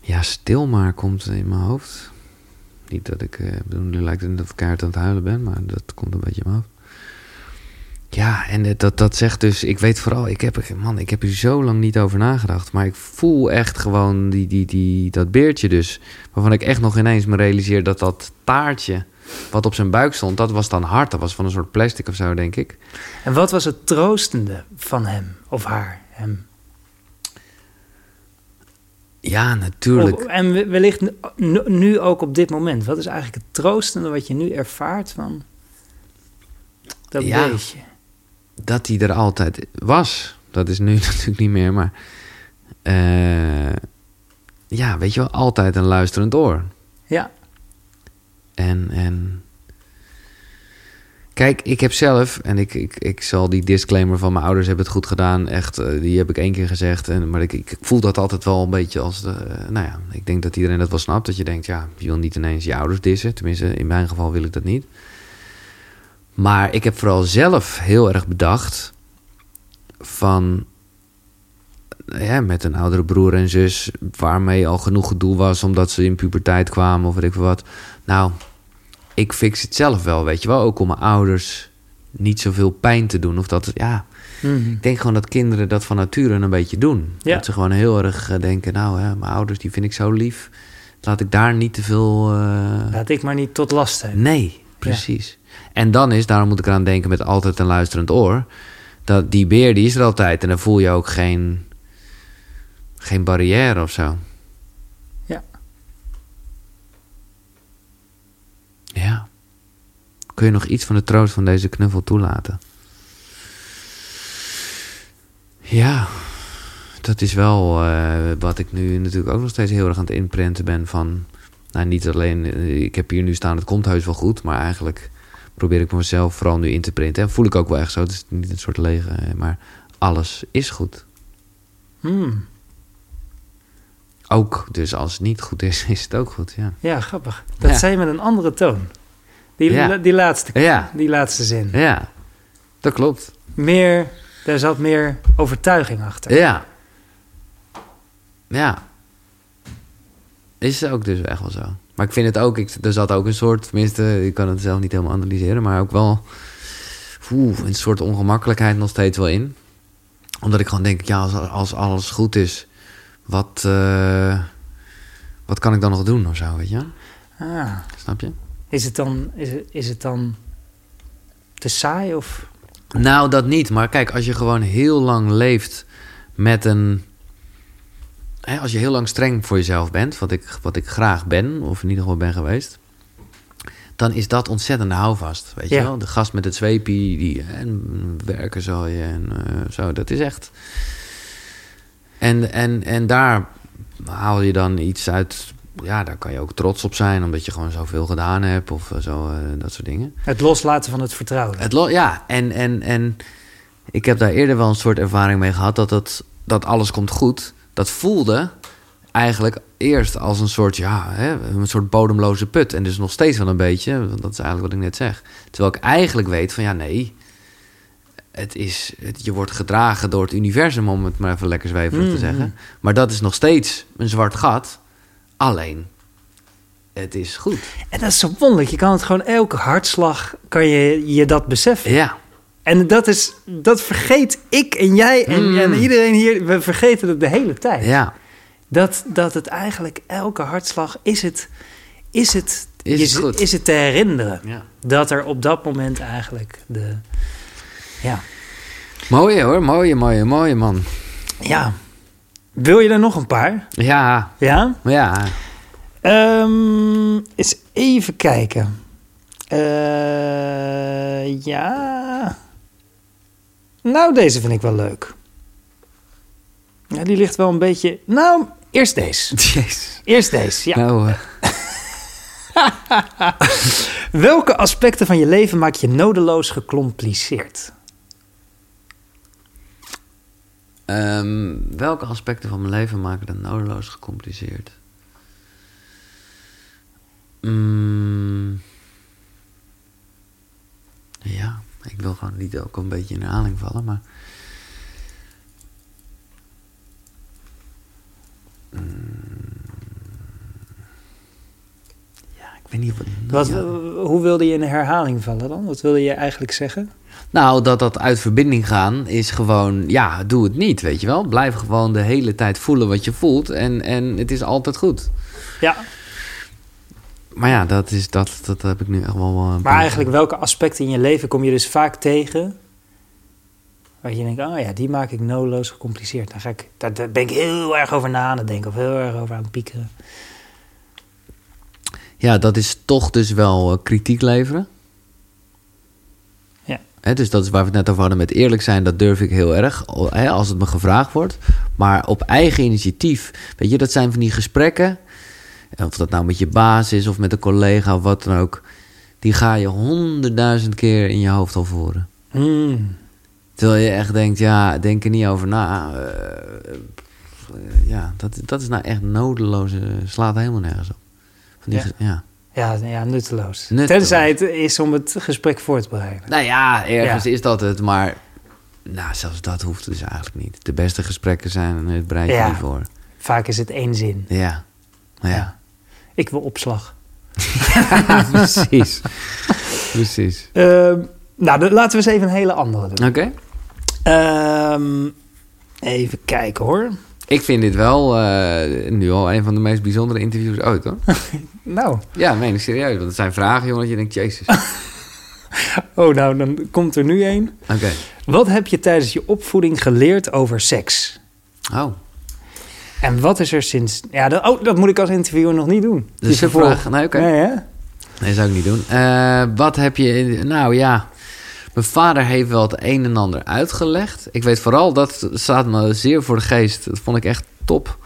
Ja, stil maar komt in mijn hoofd. Niet dat ik, eh, nu lijkt het of ik kaart aan het huilen ben, maar dat komt een beetje me af. Ja, en eh, dat, dat zegt dus, ik weet vooral, ik heb, er- man, ik heb hier zo lang niet over nagedacht. Maar ik voel echt gewoon die, die, die, dat beertje dus. Waarvan ik echt nog ineens me realiseer dat dat taartje wat op zijn buik stond, dat was dan hard. Dat was van een soort plastic of zo, denk ik. En wat was het troostende van hem of haar? Hem? Ja, natuurlijk. En we- wellicht nu ook op dit moment. Wat is eigenlijk het troostende wat je nu ervaart van dat Ja. beestje? Dat hij er altijd was. Dat is nu *laughs* natuurlijk niet meer, maar... eh, ja, weet je wel, altijd een luisterend oor. Ja, En, en... Kijk, ik heb zelf, en ik, ik, ik zal die disclaimer van mijn ouders hebben het goed gedaan, echt, eh, die heb ik één keer gezegd. En, maar ik, ik voel dat altijd wel een beetje als, de, eh, nou ja, ik denk dat iedereen dat wel snapt. Dat je denkt, ja, je wil niet ineens je ouders dissen. Tenminste, in mijn geval wil ik dat niet. Maar ik heb vooral zelf heel erg bedacht van, ja, met een oudere broer en zus, waarmee al genoeg gedoe was omdat ze in puberteit kwamen of weet ik wat. Nou, ik fix het zelf wel, weet je wel. Ook om mijn ouders niet zoveel pijn te doen. Of dat, ja, Mhm. ik denk gewoon dat kinderen dat van nature een beetje doen. Ja. Dat ze gewoon heel erg eh, denken, nou, hè, mijn ouders die vind ik zo lief. Laat ik daar niet te veel... eh, laat ik maar niet tot last zijn. Nee, precies. En dan is, daarom moet ik eraan denken met altijd een luisterend oor. Dat die beer, die is er altijd. En dan voel je ook geen, geen barrière of zo. Ja. Ja. Kun je nog iets van de troost van deze knuffel toelaten? Ja, dat is wel eh, wat ik nu natuurlijk ook nog steeds heel erg aan het inprenten ben van... Nou, niet alleen, eh, ik heb hier nu staan, het komt heus wel goed, maar eigenlijk probeer ik mezelf vooral nu in te printen. En voel ik ook wel echt zo, het is niet een soort lege, eh, maar alles is goed. Hmm. Ook, dus als het niet goed is, *laughs* is het ook goed, ja. Ja, grappig. Dat Ja. zei je met een andere toon. Die, Ja. die, laatste, Ja, die laatste zin. ja, dat klopt. Meer, daar zat meer overtuiging achter. Ja. Ja. Is ook dus echt wel zo. Maar ik vind het ook, ik, er zat ook een soort, tenminste, ik kan het zelf niet helemaal analyseren, maar ook wel oeh, een soort ongemakkelijkheid nog steeds wel in. Omdat ik gewoon denk, ja, als, als alles goed is, wat, eh, wat kan ik dan nog doen of zo, weet je? Ah. Snap je? Is het dan, is het, is het dan te saai of... Nou, dat niet. Maar kijk, als je gewoon heel lang leeft met een. Hè, als je heel lang streng voor jezelf bent, wat ik, wat ik graag ben, of in ieder geval ben geweest. Dan is dat ontzettende houvast. Weet Ja. je wel? De gast met het zweepie, die en werken zal je en eh, zo. Dat is echt. En, en, en daar haal je dan iets uit. Ja, daar kan je ook trots op zijn, omdat je gewoon zoveel gedaan hebt of eh, zo, eh, dat soort dingen. Het loslaten van het vertrouwen. Het lo- ja, en, en, en ik heb daar eerder wel een soort ervaring mee gehad dat, het, dat alles komt goed. Dat voelde eigenlijk eerst als een soort, ja, hè, een soort bodemloze put. En dus nog steeds wel een beetje, want dat is eigenlijk wat ik net zeg. Terwijl ik eigenlijk weet van ja, nee. Het is, het, je wordt gedragen door het universum, om het maar even lekker zweverig te Mm, zeggen. mm. Maar dat is nog steeds een zwart gat. Alleen, het is goed. En dat is zo wonderlijk. Je kan het gewoon elke hartslag, kan je je dat beseffen. Ja, En dat is, dat vergeet ik en jij en, Mm. en iedereen hier, we vergeten het de hele tijd. ja. Dat, dat het eigenlijk elke hartslag is het, is het, Is het is het te herinneren. ja. Dat er op dat moment eigenlijk de, ja, Mooie hoor, mooie, mooie, mooie man. ja. Wil je er nog een paar? Ja, Ja? ja. Ehm eens even kijken. Eh, ja. Nou, deze vind ik wel leuk. Ja, die ligt wel een beetje. Nou, eerst deze. *laughs* Jezus. Eerst deze. Ja. Nou, eh, *laughs* Welke aspecten van je leven maak je nodeloos gecompliceerd? ehm, welke aspecten van mijn leven maken het nodeloos gecompliceerd? Mm, ja, ik wil gewoon niet ook een beetje in herhaling vallen, maar... Mm, ja, ik Ik weet niet wat... Wat, ja. Hoe wilde je in herhaling vallen dan? Wat wilde je eigenlijk zeggen? Nou, dat dat uit verbinding gaan is gewoon... Ja, doe het niet, weet je wel. Blijf gewoon de hele tijd voelen wat je voelt. En, en het is altijd goed. Ja, Maar ja, dat, is, dat, dat heb ik nu echt wel... maar paar- eigenlijk welke aspecten in je leven kom je dus vaak tegen... waar je denkt, oh ja, die maak ik nodeloos gecompliceerd. Daar, ga ik, daar, daar ben ik heel erg over na aan het denken... of heel erg over aan het piekeren. Ja, dat is toch dus wel eh, kritiek leveren. Ja. Hè, dus dat is waar we het net over hadden met eerlijk zijn. Dat durf ik heel erg, hè, als het me gevraagd wordt. Maar op eigen initiatief. Weet je, dat zijn van die gesprekken. Of dat nou met je baas is of met een collega of wat dan ook. Die ga je honderdduizend keer in je hoofd al voeren. Hmm. Terwijl je echt denkt, ja, denk er niet over na. Eh, ja, dat, dat is nou echt nodeloos. eh, slaat helemaal nergens op. Van die Ja. ja. Ja, ja, nutteloos. Nutteloos. Tenzij het is om het gesprek voor te bereiden. Nou ja, ergens Ja. is dat het, maar nou, zelfs dat hoeft dus eigenlijk niet. De beste gesprekken zijn het bereid je Ja. niet voor. Vaak is het één zin. Ja, ja. Ja. Ik wil opslag. *laughs* precies. precies. Ehm, nou, dan laten we eens even een hele andere doen. Oké. Ehm, even kijken hoor. Ik vind dit wel eh, nu al een van de meest bijzondere interviews ooit, hoor. *laughs* Nou, Ja, meen ik serieus. Want het zijn vragen, jongen, dat je denkt, jezus. *laughs* oh, nou, dan komt er nu één. Oké. Wat heb je tijdens je opvoeding geleerd over seks? Oh, En wat is er sinds... Ja, dat, oh, dat moet ik als interviewer nog niet doen. dus Die een vraag. Nee, oké. Nee, hè? Nee, zou ik niet doen. Eh, wat heb je... Nou ja, mijn vader heeft wel het een en ander uitgelegd. Ik weet vooral, dat staat me zeer voor de geest. Dat vond ik echt top.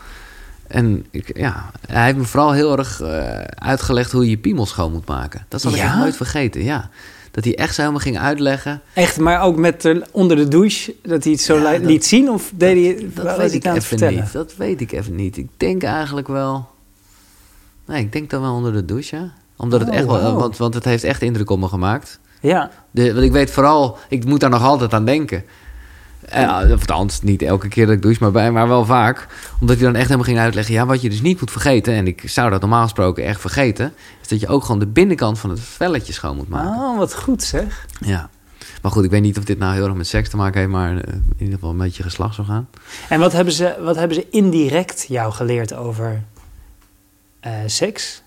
En ik, ja, hij heeft me vooral heel erg eh, uitgelegd hoe je je piemel schoon moet maken. Dat zal ik Ja? nooit vergeten, ja. Dat hij echt zo helemaal ging uitleggen. Echt, maar ook met de, onder de douche, dat hij het zo Ja, dat- liet zien? Of deed hij, Dat weet ik even vertellen? niet. Dat weet ik even niet. Ik denk eigenlijk wel... Nee, ik denk dan wel onder de douche, ja. Omdat het Oh, echt wel... Want, want het heeft echt indruk op me gemaakt. Ja, De, want ik weet vooral, ik moet daar nog altijd aan denken. Eh, of althans, niet elke keer dat ik douche, maar, bij, maar wel vaak. Omdat hij dan echt helemaal ging uitleggen... ja, wat je dus niet moet vergeten... en ik zou dat normaal gesproken echt vergeten... is dat je ook gewoon de binnenkant van het velletje schoon moet maken. oh, wat goed zeg. Ja. Maar goed, ik weet niet of dit nou heel erg met seks te maken heeft... maar eh, in ieder geval een beetje geslachtsorgaan. En wat hebben ze, wat hebben ze indirect jou geleerd over eh, seks?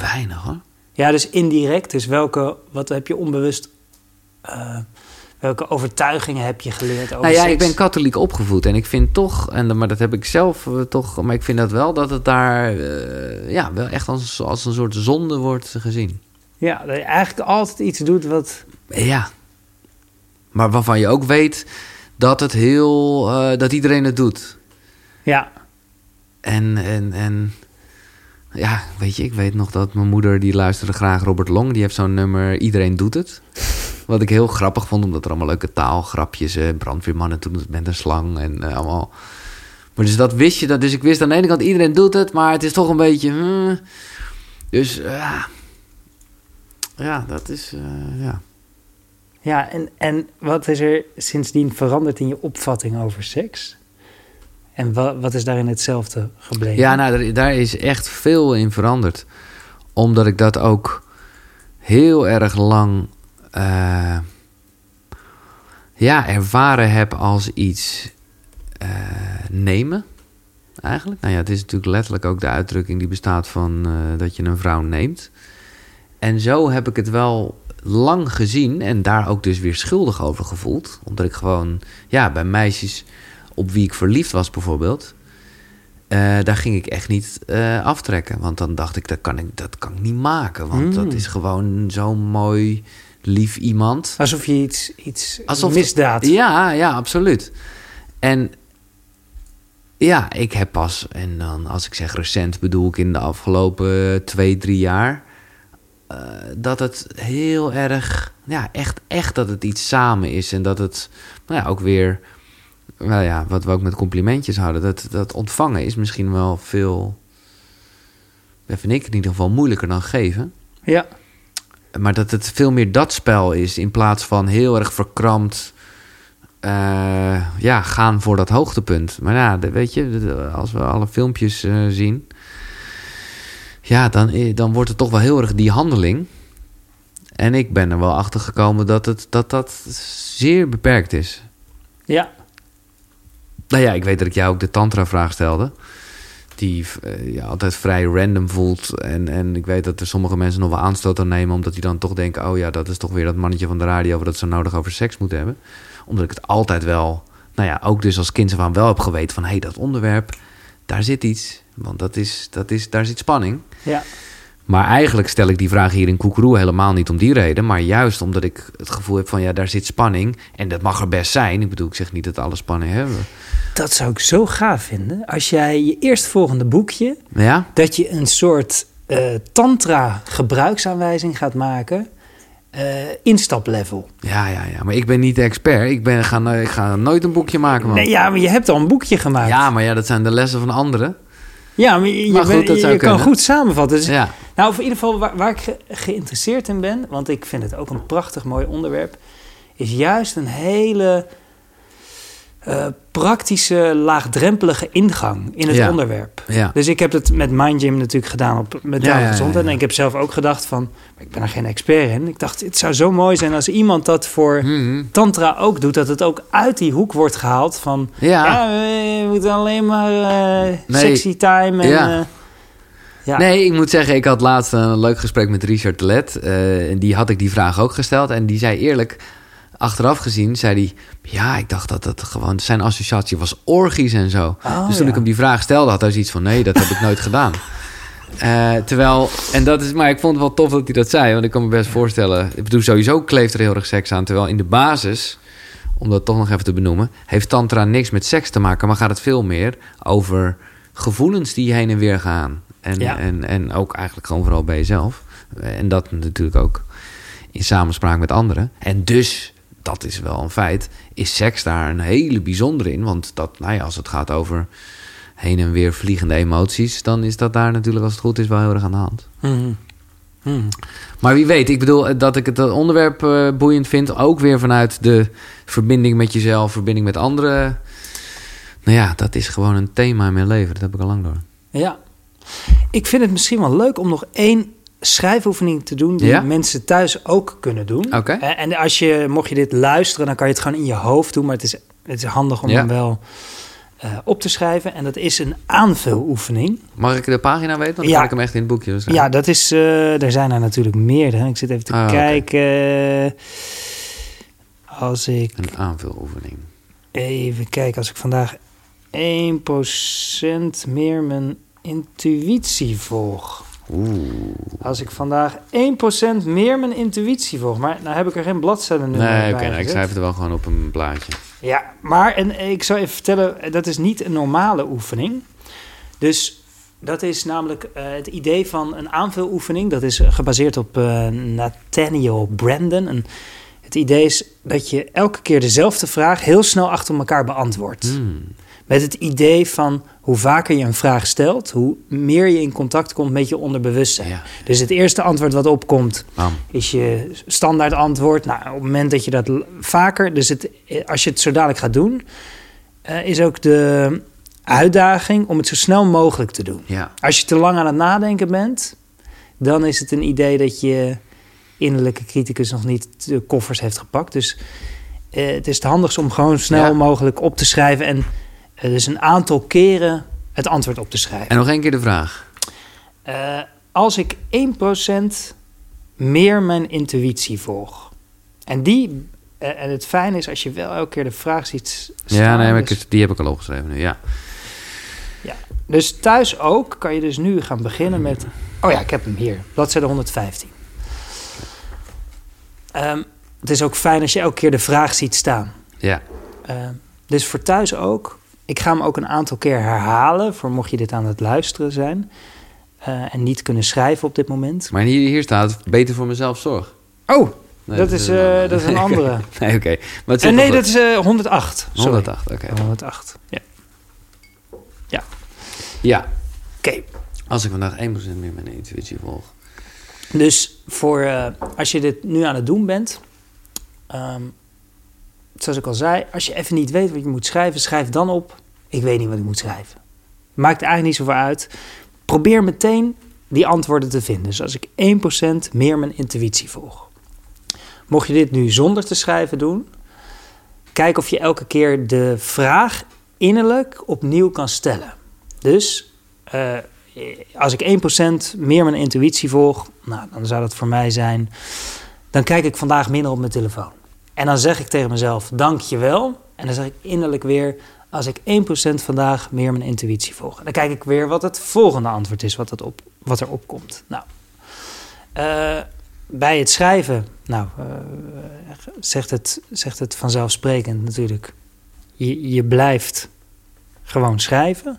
Weinig hoor. Ja, dus indirect. Dus welke, wat heb je onbewust... welke overtuigingen heb je geleerd over Nou ja, seks? ik ben katholiek opgevoed en ik vind toch, en, maar dat heb ik zelf eh, toch, maar ik vind dat wel dat het daar eh, ja, wel echt als, als een soort zonde wordt gezien. Ja, dat je eigenlijk altijd iets doet wat... Ja. Maar waarvan je ook weet dat het heel, eh, dat iedereen het doet. Ja, En, en, en ja, weet je, ik weet nog dat mijn moeder, die luisterde graag Robert Long, die heeft zo'n nummer Iedereen doet het. Wat ik heel grappig vond, omdat er allemaal leuke taalgrapjes, eh, brandweermannen doen het met een slang en eh, allemaal. Maar dus dat wist je, dat, dus ik wist aan de ene kant iedereen doet het, maar het is toch een beetje. hmm. dus ja, ja, dat is, eh, ja. ja en, en wat is er sindsdien veranderd in je opvatting over seks? En wa, wat is daarin hetzelfde gebleven? Ja, nou, daar, daar is echt veel in veranderd. Omdat ik dat ook heel erg lang eh, ja, ervaren heb als iets eh, nemen. Eigenlijk. Nou ja, het is natuurlijk letterlijk ook de uitdrukking die bestaat van eh, dat je een vrouw neemt. En zo heb ik het wel lang gezien en daar ook dus weer schuldig over gevoeld. Omdat ik gewoon, ja, bij meisjes op wie ik verliefd was bijvoorbeeld... Daar ging ik echt niet aftrekken. Want dan dacht ik, dat kan ik, dat kan ik niet maken. Want Mm. dat is gewoon zo'n mooi, lief iemand. Alsof je iets, iets Alsof- misdaad... Ja, ja, absoluut. En ja, ik heb pas, en dan als ik zeg recent, bedoel ik in de afgelopen twee, drie jaar. eh, dat het heel erg, ja, echt, echt dat het iets samen is. En dat het, nou ja, ook weer, nou ja, wat we ook met complimentjes hadden. Dat, dat ontvangen is misschien wel veel, dat vind ik in ieder geval moeilijker dan geven. Ja, Maar dat het veel meer dat spel is in plaats van heel erg verkrampt. eh, ja, gaan voor dat hoogtepunt. Maar ja, weet je, als we alle filmpjes eh, zien. Ja, dan, i- dan wordt het toch wel heel erg die handeling. En ik ben er wel achter gekomen dat het, dat, dat zeer beperkt is. Ja, Nou ja, ik weet dat ik jou ook de tantra-vraag stelde. Die eh, ja, altijd vrij random voelt. En, en ik weet dat er sommige mensen nog wel aanstoot aan nemen... omdat die dan toch denken... oh ja, dat is toch weer dat mannetje van de radio... dat zo nodig over seks moet hebben. Omdat ik het altijd wel... nou ja, ook dus als kind aan wel heb geweten van... hé, hey, dat onderwerp, daar zit iets. Want dat is, dat is, daar zit spanning. ja. Maar eigenlijk stel ik die vraag hier in Koekeroe helemaal niet om die reden. Maar juist omdat ik het gevoel heb van ja, daar zit spanning. En dat mag er best zijn. Ik bedoel, ik zeg niet dat alle spanning hebben. Dat zou ik zo gaaf vinden. Als jij je eerstvolgende boekje, Ja? dat je een soort eh, tantra gebruiksaanwijzing gaat maken. eh instaplevel. Ja, ja, ja. Maar ik ben niet de expert. Ik, ben, ga, ik ga nooit een boekje maken, man. Nee, ja, maar je hebt al een boekje gemaakt. Ja, maar ja, dat zijn de lessen van anderen. Ja, maar je, je Maar goed, kan kunnen. goed samenvatten. Dus, Ja. Nou, of in ieder geval waar, waar ik ge- geïnteresseerd in ben, want ik vind het ook een prachtig mooi onderwerp, is juist een hele eh, praktische, laagdrempelige ingang in het Ja. onderwerp. Ja. Dus ik heb het met Mind Gym natuurlijk gedaan op mentale Ja, gezondheid. En ik heb zelf ook gedacht van, maar ik ben er geen expert in. Ik dacht, het zou zo mooi zijn als iemand dat voor Mhm. tantra ook doet. Dat het ook uit die hoek wordt gehaald van, Ja. we moeten alleen maar eh, Nee. sexy time en... Ja. Ja. Nee, ik moet zeggen, ik had laatst een leuk gesprek met Richard Telet. eh en die had ik die vraag ook gesteld. En die zei eerlijk, achteraf gezien, zei hij... Ja, ik dacht dat het gewoon... Zijn associatie was orgies en zo. Oh, dus toen ja. ik hem die vraag stelde, had hij zoiets van... Nee, dat heb ik nooit gedaan. *laughs* Eh, terwijl, en dat is, maar ik vond het wel tof dat hij dat zei. Want ik kan me best voorstellen... Ik bedoel, sowieso kleeft er heel erg seks aan. Terwijl in de basis, om dat toch nog even te benoemen... heeft tantra niks met seks te maken. Maar gaat het veel meer over gevoelens die heen en weer gaan. En, Ja. en, en ook eigenlijk gewoon vooral bij jezelf. En dat natuurlijk ook in samenspraak met anderen. En dus, dat is wel een feit, is seks daar een hele bijzondere in. Want dat, nou ja, als het gaat over heen en weer vliegende emoties... dan is dat daar natuurlijk, als het goed is, wel heel erg aan de hand. Mhm. Mhm. Maar wie weet, ik bedoel eh, dat ik het onderwerp eh, boeiend vind. Ook weer vanuit de verbinding met jezelf, verbinding met anderen. Nou ja, dat is gewoon een thema in mijn leven. Dat heb ik al lang door. Ja. Ik vind het misschien wel leuk om nog één schrijfoefening te doen die Ja? mensen thuis ook kunnen doen. Oké. Eh, En als je, mocht je dit luisteren, dan kan je het gewoon in je hoofd doen, maar het is, het is handig om Ja. hem wel eh, op te schrijven. En dat is een aanvuloefening. Mag ik de pagina weten? Want dan Ja. kan ik hem echt in het boekje dus Ja, dat is, eh, er zijn er natuurlijk meerdere. Ik zit even te Ah, kijken. Als ik Een aanvuloefening. even kijk, als ik vandaag 1% meer mijn intuïtie volg. Oeh. Als ik vandaag 1% meer mijn intuïtie volg. Maar nou heb ik er geen bladzijden Nee, bij oké. nou, ik schrijf het wel gewoon op een blaadje. Ja, maar en ik zal even vertellen, dat is niet een normale oefening. Dus dat is namelijk eh, het idee van een aanvuloefening. Dat is gebaseerd op eh, Nathaniel Brandon. En het idee is dat je elke keer dezelfde vraag heel snel achter elkaar beantwoordt. Hmm. Met het idee van hoe vaker je een vraag stelt, hoe meer je in contact komt met je onderbewustzijn. Ja. Dus het eerste antwoord wat opkomt, Bam. is je standaard antwoord. Nou, op het moment dat je dat vaker, dus het, eh, als je het zo dadelijk gaat doen, eh, is ook de uitdaging om het zo snel mogelijk te doen. Ja. Als je te lang aan het nadenken bent, dan is het een idee dat je innerlijke criticus nog niet de koffers heeft gepakt. Dus eh, het is het handigst om gewoon snel Ja. mogelijk op te schrijven en dus een aantal keren het antwoord op te schrijven. En nog één keer de vraag. Eh, als ik 1% meer mijn intuïtie volg. En die, eh, en het fijne is als je wel elke keer de vraag ziet staan. Ja, nee, maar dus, die heb ik al opgeschreven nu. Ja. dus thuis ook kan je dus nu gaan beginnen met... Oh ja, ik heb hem hier. Bladzijde 115. Ehm, het is ook fijn als je elke keer de vraag ziet staan. Ja. Ehm, dus voor thuis ook. Ik ga hem ook een aantal keer herhalen... voor mocht je dit aan het luisteren zijn... eh, en niet kunnen schrijven op dit moment. Maar hier, hier staat beter voor mezelf zorg. Oh, Nee, dat, is, eh, dat is een *laughs* andere. nee, oké. Maar het En zit nee, dat is eh, 108. goed. Sorry. 108, oké. 108. Ja. Ja. Oké. Als ik vandaag 1% meer mijn intuïtie volg. Dus voor eh, als je dit nu aan het doen bent, ehm, zoals ik al zei, als je even niet weet wat je moet schrijven, schrijf dan op. Ik weet niet wat ik moet schrijven. Maakt eigenlijk niet zoveel uit. Probeer meteen die antwoorden te vinden. Dus als ik 1% meer mijn intuïtie volg. Mocht je dit nu zonder te schrijven doen, kijk of je elke keer de vraag innerlijk opnieuw kan stellen. Dus uh, als ik 1% meer mijn intuïtie volg, nou, dan zou dat voor mij zijn. Dan kijk ik vandaag minder op mijn telefoon. En dan zeg ik tegen mezelf: Dank je wel. En dan zeg ik innerlijk weer: Als ik 1% vandaag meer mijn intuïtie volg. Dan kijk ik weer wat het volgende antwoord is, wat, het op, wat er opkomt. Nou, uh, bij het schrijven, nou, uh, zegt, het, zegt het vanzelfsprekend natuurlijk. Je, je blijft gewoon schrijven.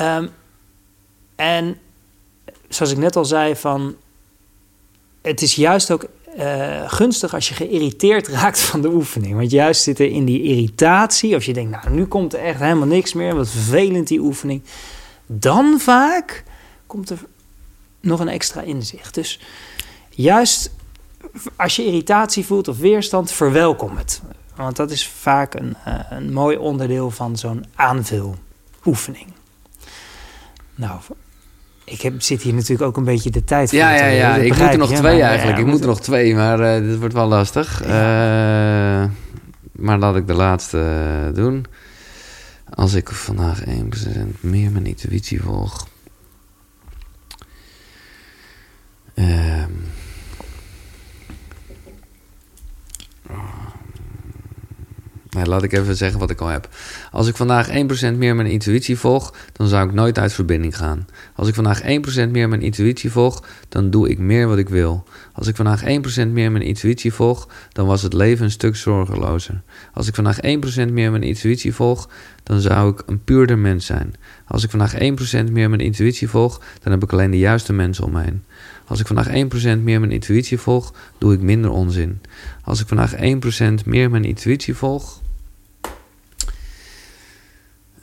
Um, en zoals ik net al zei, van, het is juist ook uh, gunstig als je geïrriteerd *laughs* raakt van de oefening. Want juist zit er in die irritatie, als je denkt, nou nu komt er echt helemaal niks meer, wat vervelend die oefening. Dan vaak komt er nog een extra inzicht. Dus juist als je irritatie voelt of weerstand, verwelkom het. Want dat is vaak een, uh, een mooi onderdeel van zo'n aanvuloefening. Nou, ik heb, zit hier natuurlijk ook een beetje de tijd voor. Ja, ja, ja. Ik moet er nog twee eigenlijk. ik moet er nog twee, maar uh, dit wordt wel lastig. Uh, maar laat ik de laatste uh, doen. Als ik vandaag 1% meer mijn intuïtie volg. Ehm Laat ik even zeggen wat ik al heb. Als ik vandaag 1% meer mijn intuïtie volg, dan zou ik nooit uit verbinding gaan. Als ik vandaag 1% meer mijn intuïtie volg, dan doe ik meer wat ik wil. Als ik vandaag 1% meer mijn intuïtie volg, dan was het leven een stuk zorgelozer. Als ik vandaag 1% meer mijn intuïtie volg, dan zou ik een puurder mens zijn. Als ik vandaag 1% meer mijn intuïtie volg, dan heb ik alleen de juiste mensen om me heen. Als ik vandaag 1% meer mijn intuïtie volg, doe ik minder onzin. Als ik vandaag 1% meer mijn intuïtie volg.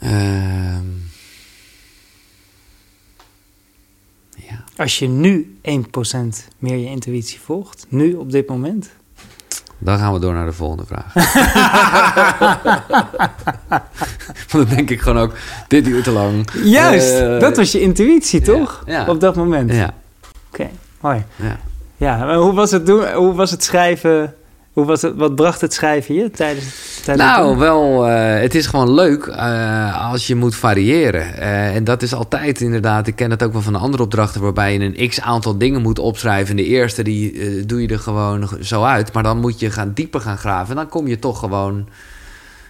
Uh, ja. Als je nu 1% meer je intuïtie volgt, nu op dit moment. Dan gaan we door naar de volgende vraag. *laughs* Want dan denk ik gewoon ook, dit duurt te lang. Juist, uh, dat was je intuïtie, toch? Ja, Op dat moment. Ja. Mooi. Ja. ja, maar hoe was het doen? Hoe was het schrijven? Hoe was het, wat bracht het schrijven je tijdens, tijdens Nou, het wel, uh, het is gewoon leuk uh, als je moet variëren. Uh, en dat is altijd inderdaad, ik ken het ook wel van andere opdrachten... waarbij je een x-aantal dingen moet opschrijven. De eerste, die doe je er gewoon zo uit. Maar dan moet je gaan dieper gaan graven. En dan kom je toch gewoon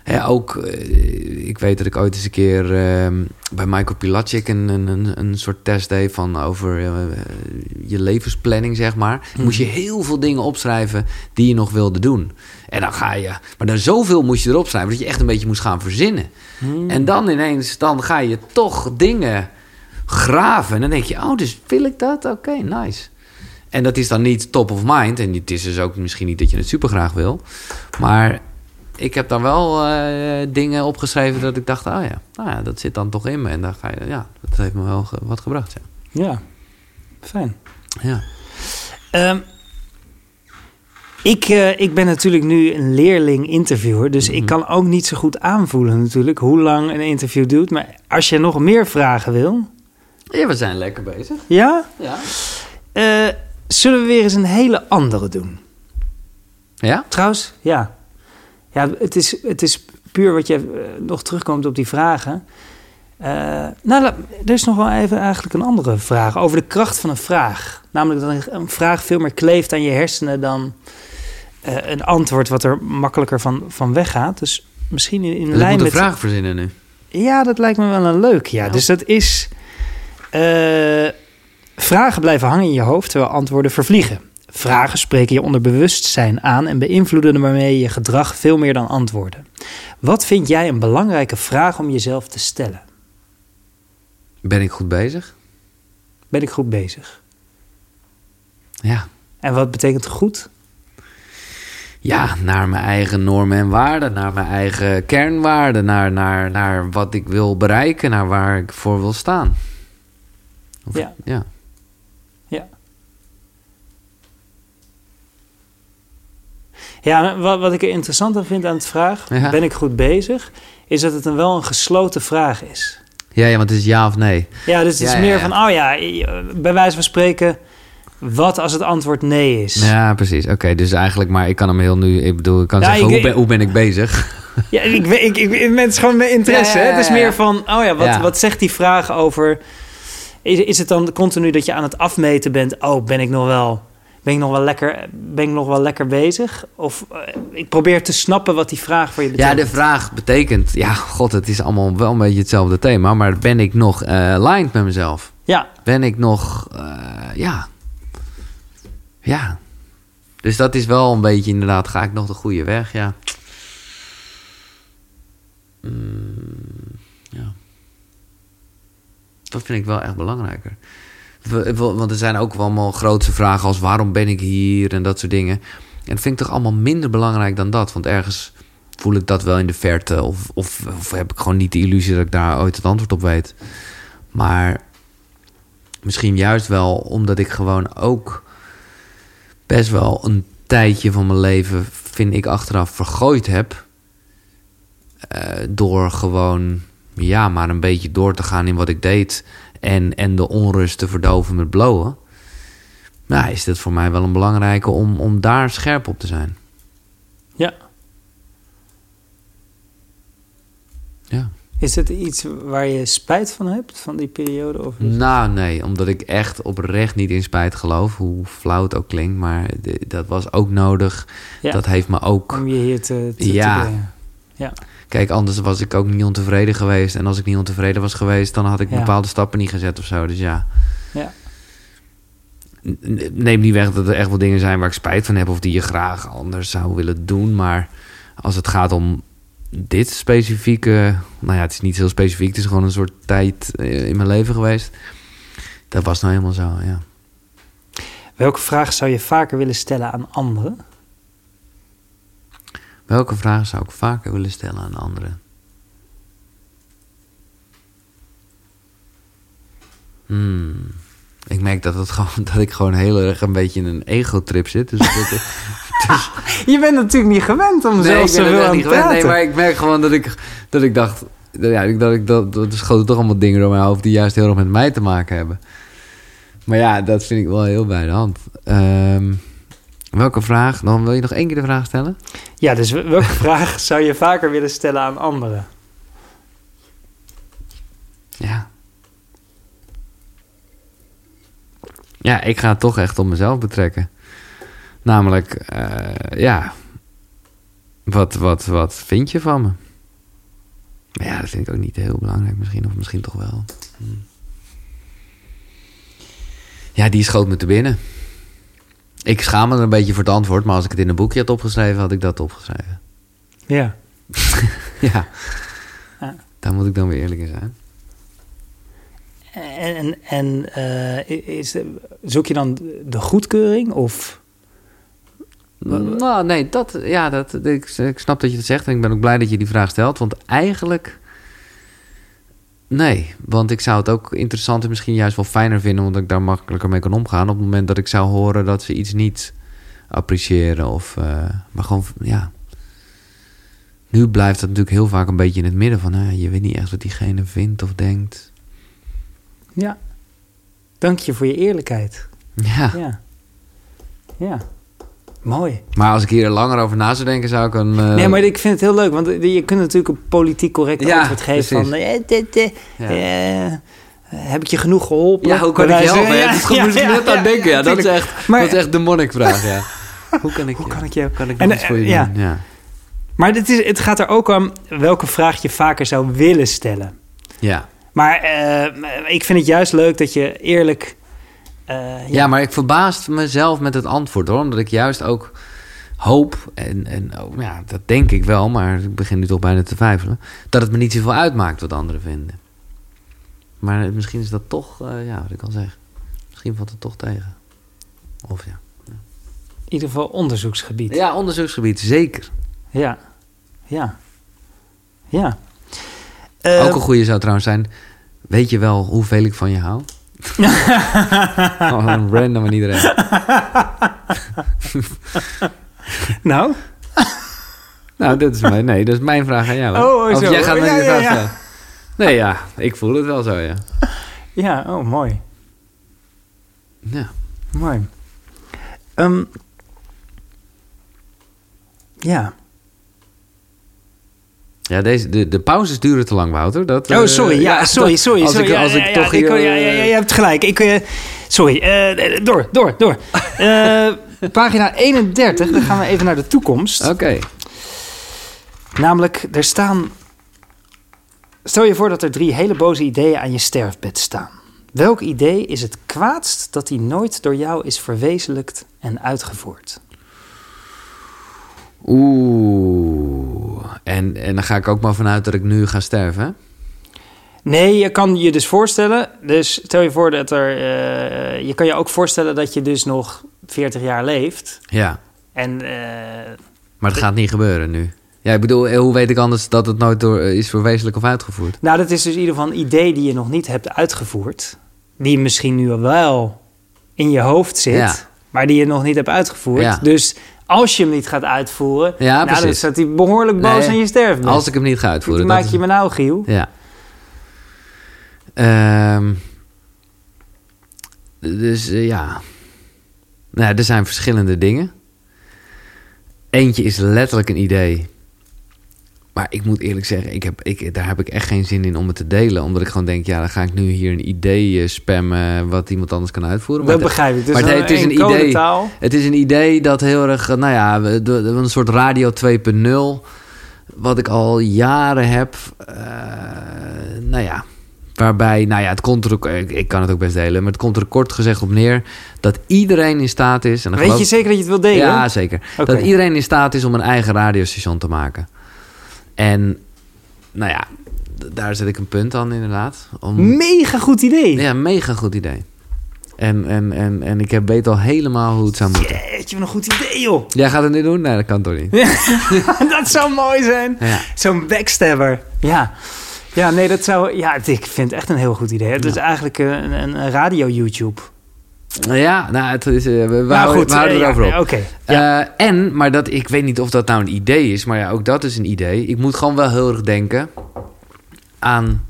Hè, ook, eh, ik weet dat ik ooit eens een keer uh, bij Michael Pilatschik een, een, een soort test deed van over uh, je levensplanning, zeg maar. Hmm. Moest je heel veel dingen opschrijven die je nog wilde doen. En dan ga je, maar dan zoveel moest je erop schrijven dat je echt een beetje moest gaan verzinnen. Hmm. En dan ineens, dan ga je toch dingen graven. En dan denk je, oh, dus wil ik dat? Oké, nice. En dat is dan niet top of mind. En het is dus ook misschien niet dat je het super graag wil. Maar ik heb dan wel uh, dingen opgeschreven dat ik dacht, ah ja, nou ja, dat zit dan toch in me. En dan ga je, ja, dat heeft me wel wat gebracht. Ja, ja fijn. Ja. Um, ik, uh, ik ben natuurlijk nu een leerling interviewer, dus ik mhm. kan ook niet zo goed aanvoelen natuurlijk hoe lang een interview duurt. Maar als je nog meer vragen wil. Ja, we zijn lekker bezig. Ja? Ja. Uh, zullen we weer eens een hele andere doen? Ja? Trouwens, ja. Ja, het is, het is puur wat je uh, nog terugkomt op die vragen. Uh, nou, er is nog wel even eigenlijk een andere vraag over de kracht van een vraag. Namelijk dat een vraag veel meer kleeft aan je hersenen dan uh, een antwoord wat er makkelijker van, van weggaat. Dus misschien in, in lijn met... een vraag verzinnen nu. Ja, dat lijkt me wel een leuk. Ja, dus dat is... vragen blijven hangen in je hoofd terwijl antwoorden vervliegen. Vragen spreken je onderbewustzijn aan en beïnvloeden waarmee je gedrag veel meer dan antwoorden. Wat vind jij een belangrijke vraag om jezelf te stellen? Ben ik goed bezig? Ben ik goed bezig? Ja. En wat betekent goed? Ja, naar mijn eigen normen en waarden, naar mijn eigen kernwaarden, naar, naar, naar wat ik wil bereiken, naar waar ik voor wil staan. Of, ja. ja. Ja, wat, wat ik er interessant aan vind aan het vraag, ben ik goed bezig, is dat het een wel een gesloten vraag is. Ja, ja, want het is ja of nee. Ja, dus het is Ja, meer van, oh ja, bij wijze van spreken, wat als het antwoord nee is? Ja, precies. Oké, dus eigenlijk, maar ik kan hem heel nu... Ik bedoel, ik kan zeggen, ik- hoe, ben, hoe ben ik bezig? *laughs* Ja, ik, weet- ik, ik, het is gewoon mijn interesse. Het is meer van, oh ja, wat, wat zegt die vraag over... Is, is het dan continu dat je aan het afmeten bent? Oh, ben ik nog wel, ben ik nog wel, lekker, ben ik nog wel lekker bezig? Of eh, ik probeer te snappen wat die vraag voor je Ja, betekent. de vraag betekent... Ja, god, het is allemaal wel een beetje hetzelfde thema. Maar ben ik nog eh aligned met mezelf? Ja, Ben ik nog... eh, ja. Ja. Dus dat is wel een beetje inderdaad... Ga ik nog de goede weg? Ja. Mm, ja. Dat vind ik wel echt belangrijker. Want er zijn ook allemaal grootste vragen als waarom ben ik hier en dat soort dingen. En dat vind ik toch allemaal minder belangrijk dan dat. Want ergens voel ik dat wel in de verte. Of, of, of heb ik gewoon niet de illusie dat ik daar ooit het antwoord op weet. Maar misschien juist wel omdat ik gewoon ook best wel een tijdje van mijn leven, vind ik achteraf, vergooid heb. Eh, door gewoon, ja, maar een beetje door te gaan in wat ik deed. En, en de onrust te verdoven met blowen. Nou, is dit voor mij wel een belangrijke om, om daar scherp op te zijn. ja. Ja. Is het iets waar je spijt van hebt, van die periode? Of Nou, nee, omdat ik echt oprecht niet in spijt geloof. Hoe flauw het ook klinkt, maar de- dat was ook nodig. Ja. Dat heeft me ook Om je hier te, te, Ja. te brengen. Ja. Kijk, anders was ik ook niet ontevreden geweest. En als ik niet ontevreden was geweest, dan had ik Ja. bepaalde stappen niet gezet of zo. Dus ja. Ja. Neem niet weg dat er echt wel dingen zijn waar ik spijt van heb. Of die je graag anders zou willen doen. Maar als het gaat om dit specifieke. Nou ja, het is niet heel specifiek. Het is gewoon een soort tijd eh, in mijn leven geweest. Dat was nou helemaal zo, ja. Welke vraag zou je vaker willen stellen aan anderen? Welke vraag zou ik vaker willen stellen aan anderen? Hmm. Ik merk dat, het *laughs* gewoon, dat ik gewoon heel erg een beetje in een ego-trip zit. Dus dat, *laughs* Je bent natuurlijk niet gewend om nee, zelf zoveel aan te gewend. praten. Nee, maar ik merk gewoon dat ik, dat ik dacht... Dat, ja, dat ik dat, dat schoten toch allemaal dingen door mijn hoofd... die juist heel erg met mij te maken hebben. Maar ja, dat vind ik wel heel bij de hand. Ehm, welke vraag? Dan wil je nog één keer de vraag stellen? Ja, dus welke *laughs* vraag zou je vaker willen stellen aan anderen? Ja. Ja, ik ga het toch echt op mezelf betrekken. Namelijk, eh, ja. Wat, wat, wat vind je van me? Maar ja, dat vind ik ook niet heel belangrijk misschien. Of misschien toch wel. Hm. Ja, die schoot me te binnen. Ik schaam me er een beetje voor het antwoord. Maar als ik het in een boekje had opgeschreven, had ik dat opgeschreven. Ja. *laughs* Ja. Ja. Daar moet ik dan weer eerlijk in zijn. En, en, en eh, is, zoek je dan de goedkeuring of... Nou, nee, dat, ja, dat, ik, ik snap dat je het zegt en ik ben ook blij dat je die vraag stelt. Want eigenlijk, nee. Want ik zou het ook interessant en misschien juist wel fijner vinden, omdat ik daar makkelijker mee kan omgaan. Op het moment dat ik zou horen dat ze iets niet appreciëren of, eh, maar gewoon, ja. Nu blijft dat natuurlijk heel vaak een beetje in het midden van, hè, je weet niet echt wat diegene vindt of denkt. Ja. Dank je voor je eerlijkheid. Ja. Ja. Ja. Mooi. Maar als ik hier langer over na zou denken, zou ik een... eh, nee, maar ik vind het heel leuk, want je kunt natuurlijk een politiek correct Ja, antwoord geven precies. van... eh, dit, eh, Ja. eh, heb ik je genoeg geholpen? Ja, hoe kan ik je helpen? Ja, dat is moest ik net aan denken. Ja, dat, is echt, Maar- dat is echt de monnikvraag, ja. *laughs* Hoe kan ik, Hoe je- kan ik je... kan ik En, iets voor je eh, ja. doen? Ja. Maar het, is, het gaat er ook om welke vraag je vaker zou willen stellen. Ja. Maar eh, ik vind het juist leuk dat je eerlijk... eh, ja, maar ik verbaasd mezelf met het antwoord, hoor. Omdat ik juist ook hoop, en, en oh, ja, dat denk ik wel, maar ik begin nu toch bijna te twijfelen, dat het me niet zoveel uitmaakt wat anderen vinden. Maar misschien is dat toch, eh, ja, wat ik al zeg. Misschien valt het toch tegen. Of ja. in ieder geval onderzoeksgebied. Ja, onderzoeksgebied, zeker. Ja. Ja. Ja. Eh, Ook een goede zou trouwens zijn, weet je wel hoeveel ik van je hou? *laughs* oh, een random aan iedereen. *laughs* nou? Nou, dat is mijn, nee, dat is mijn vraag aan jou. hè? Oh, oh, of zo. jij gaat Ja, die ja, vraag ja. stellen. Nee, ja, ik voel het wel zo, ja. Ja, oh, mooi. Ja. Mooi. Ehm, ja. Ja, deze, de, de pauzes duren te lang, Wouter. Dat, Oh, eh, sorry. Ja, sorry, sorry. Als sorry. ik, als ja, ik ja, toch hier... ja, ja, ja, eh, je hebt gelijk. Ik, eh, sorry. door, door, door. Pagina 31. Dan gaan we even naar de toekomst. Oké. Namelijk, er staan... Stel je voor dat er drie hele boze ideeën aan je sterfbed staan. Welk idee is het kwaadst dat die nooit door jou is verwezenlijkt en uitgevoerd? Oeh. En, en dan ga ik ook maar vanuit dat ik nu ga sterven, hè? Nee, je kan je dus voorstellen. Dus stel je voor dat er. eh, je kan je ook voorstellen dat je dus nog 40 jaar leeft. Ja. En eh, Maar het gaat niet gebeuren nu. Ja, ik bedoel, eh, hoe weet ik anders dat het nooit door, is verwezenlijk of uitgevoerd? nou, dat is dus in ieder geval een idee die je nog niet hebt uitgevoerd. Die misschien nu wel in je hoofd zit, Ja. maar die je nog niet hebt uitgevoerd. Ja. Dus als je hem niet gaat uitvoeren, Ja, nou, dan staat hij behoorlijk boos Nee, aan je sterfbed. Als ik hem niet ga uitvoeren. maak dat je me nou, Giel. Ja. Ehm, dus eh, ja. Nou, er zijn verschillende dingen. Eentje is letterlijk een idee. Maar ik moet eerlijk zeggen, ik heb, ik, daar heb ik echt geen zin in om het te delen. Omdat ik gewoon denk, ja, dan ga ik nu hier een idee eh, spammen wat iemand anders kan uitvoeren. Dat Maar begrijp ik. Dus maar het- is een idee. het is een idee dat heel erg, eh, nou ja, een soort radio 2.0. Wat ik al jaren heb. eh, nou ja, waarbij, nou ja, het komt er ook, ik, ik kan het ook best delen, maar het komt er kort gezegd op neer dat iedereen in staat is. En Weet geloof- je zeker dat je het wil delen? Ja, zeker. Dat iedereen in staat is om een eigen radiostation te maken. En, nou ja, daar zet ik een punt aan inderdaad. Om, Mega goed idee. ja, mega goed idee. En, en, en, en ik heb weet al helemaal hoe het zou moeten. Jeetje, wat een goed idee, joh. Jij gaat het nu doen? Nee, dat kan toch niet? *laughs* dat zou mooi zijn. Ja. Zo'n backstabber. Ja. Ja, nee, dat zou... Ja, ik vind het echt een heel goed idee. Het is eigenlijk een, een, een radio-YouTube. Ja, nou, het is, eh, we, Nou, houden, we houden eh, erover ja, op. Ja. Eh, en, maar dat, ik weet niet of dat nou een idee is, maar ja, ook dat is een idee. Ik moet gewoon wel heel erg denken aan,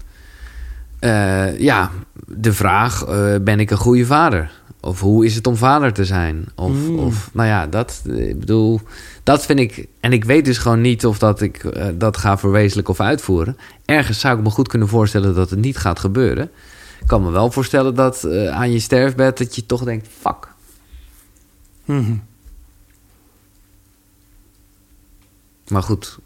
ja, de vraag: ben ik een goede vader? Of hoe is het om vader te zijn? Of, Mm. of nou ja, dat, ik bedoel, dat vind ik. En ik weet dus gewoon niet of dat ik dat ga verwezenlijken of uitvoeren. Ergens zou ik me goed kunnen voorstellen dat het niet gaat gebeuren. Ik kan me wel voorstellen dat eh, aan je sterfbed dat je toch denkt: fuck. Mhm. Maar goed,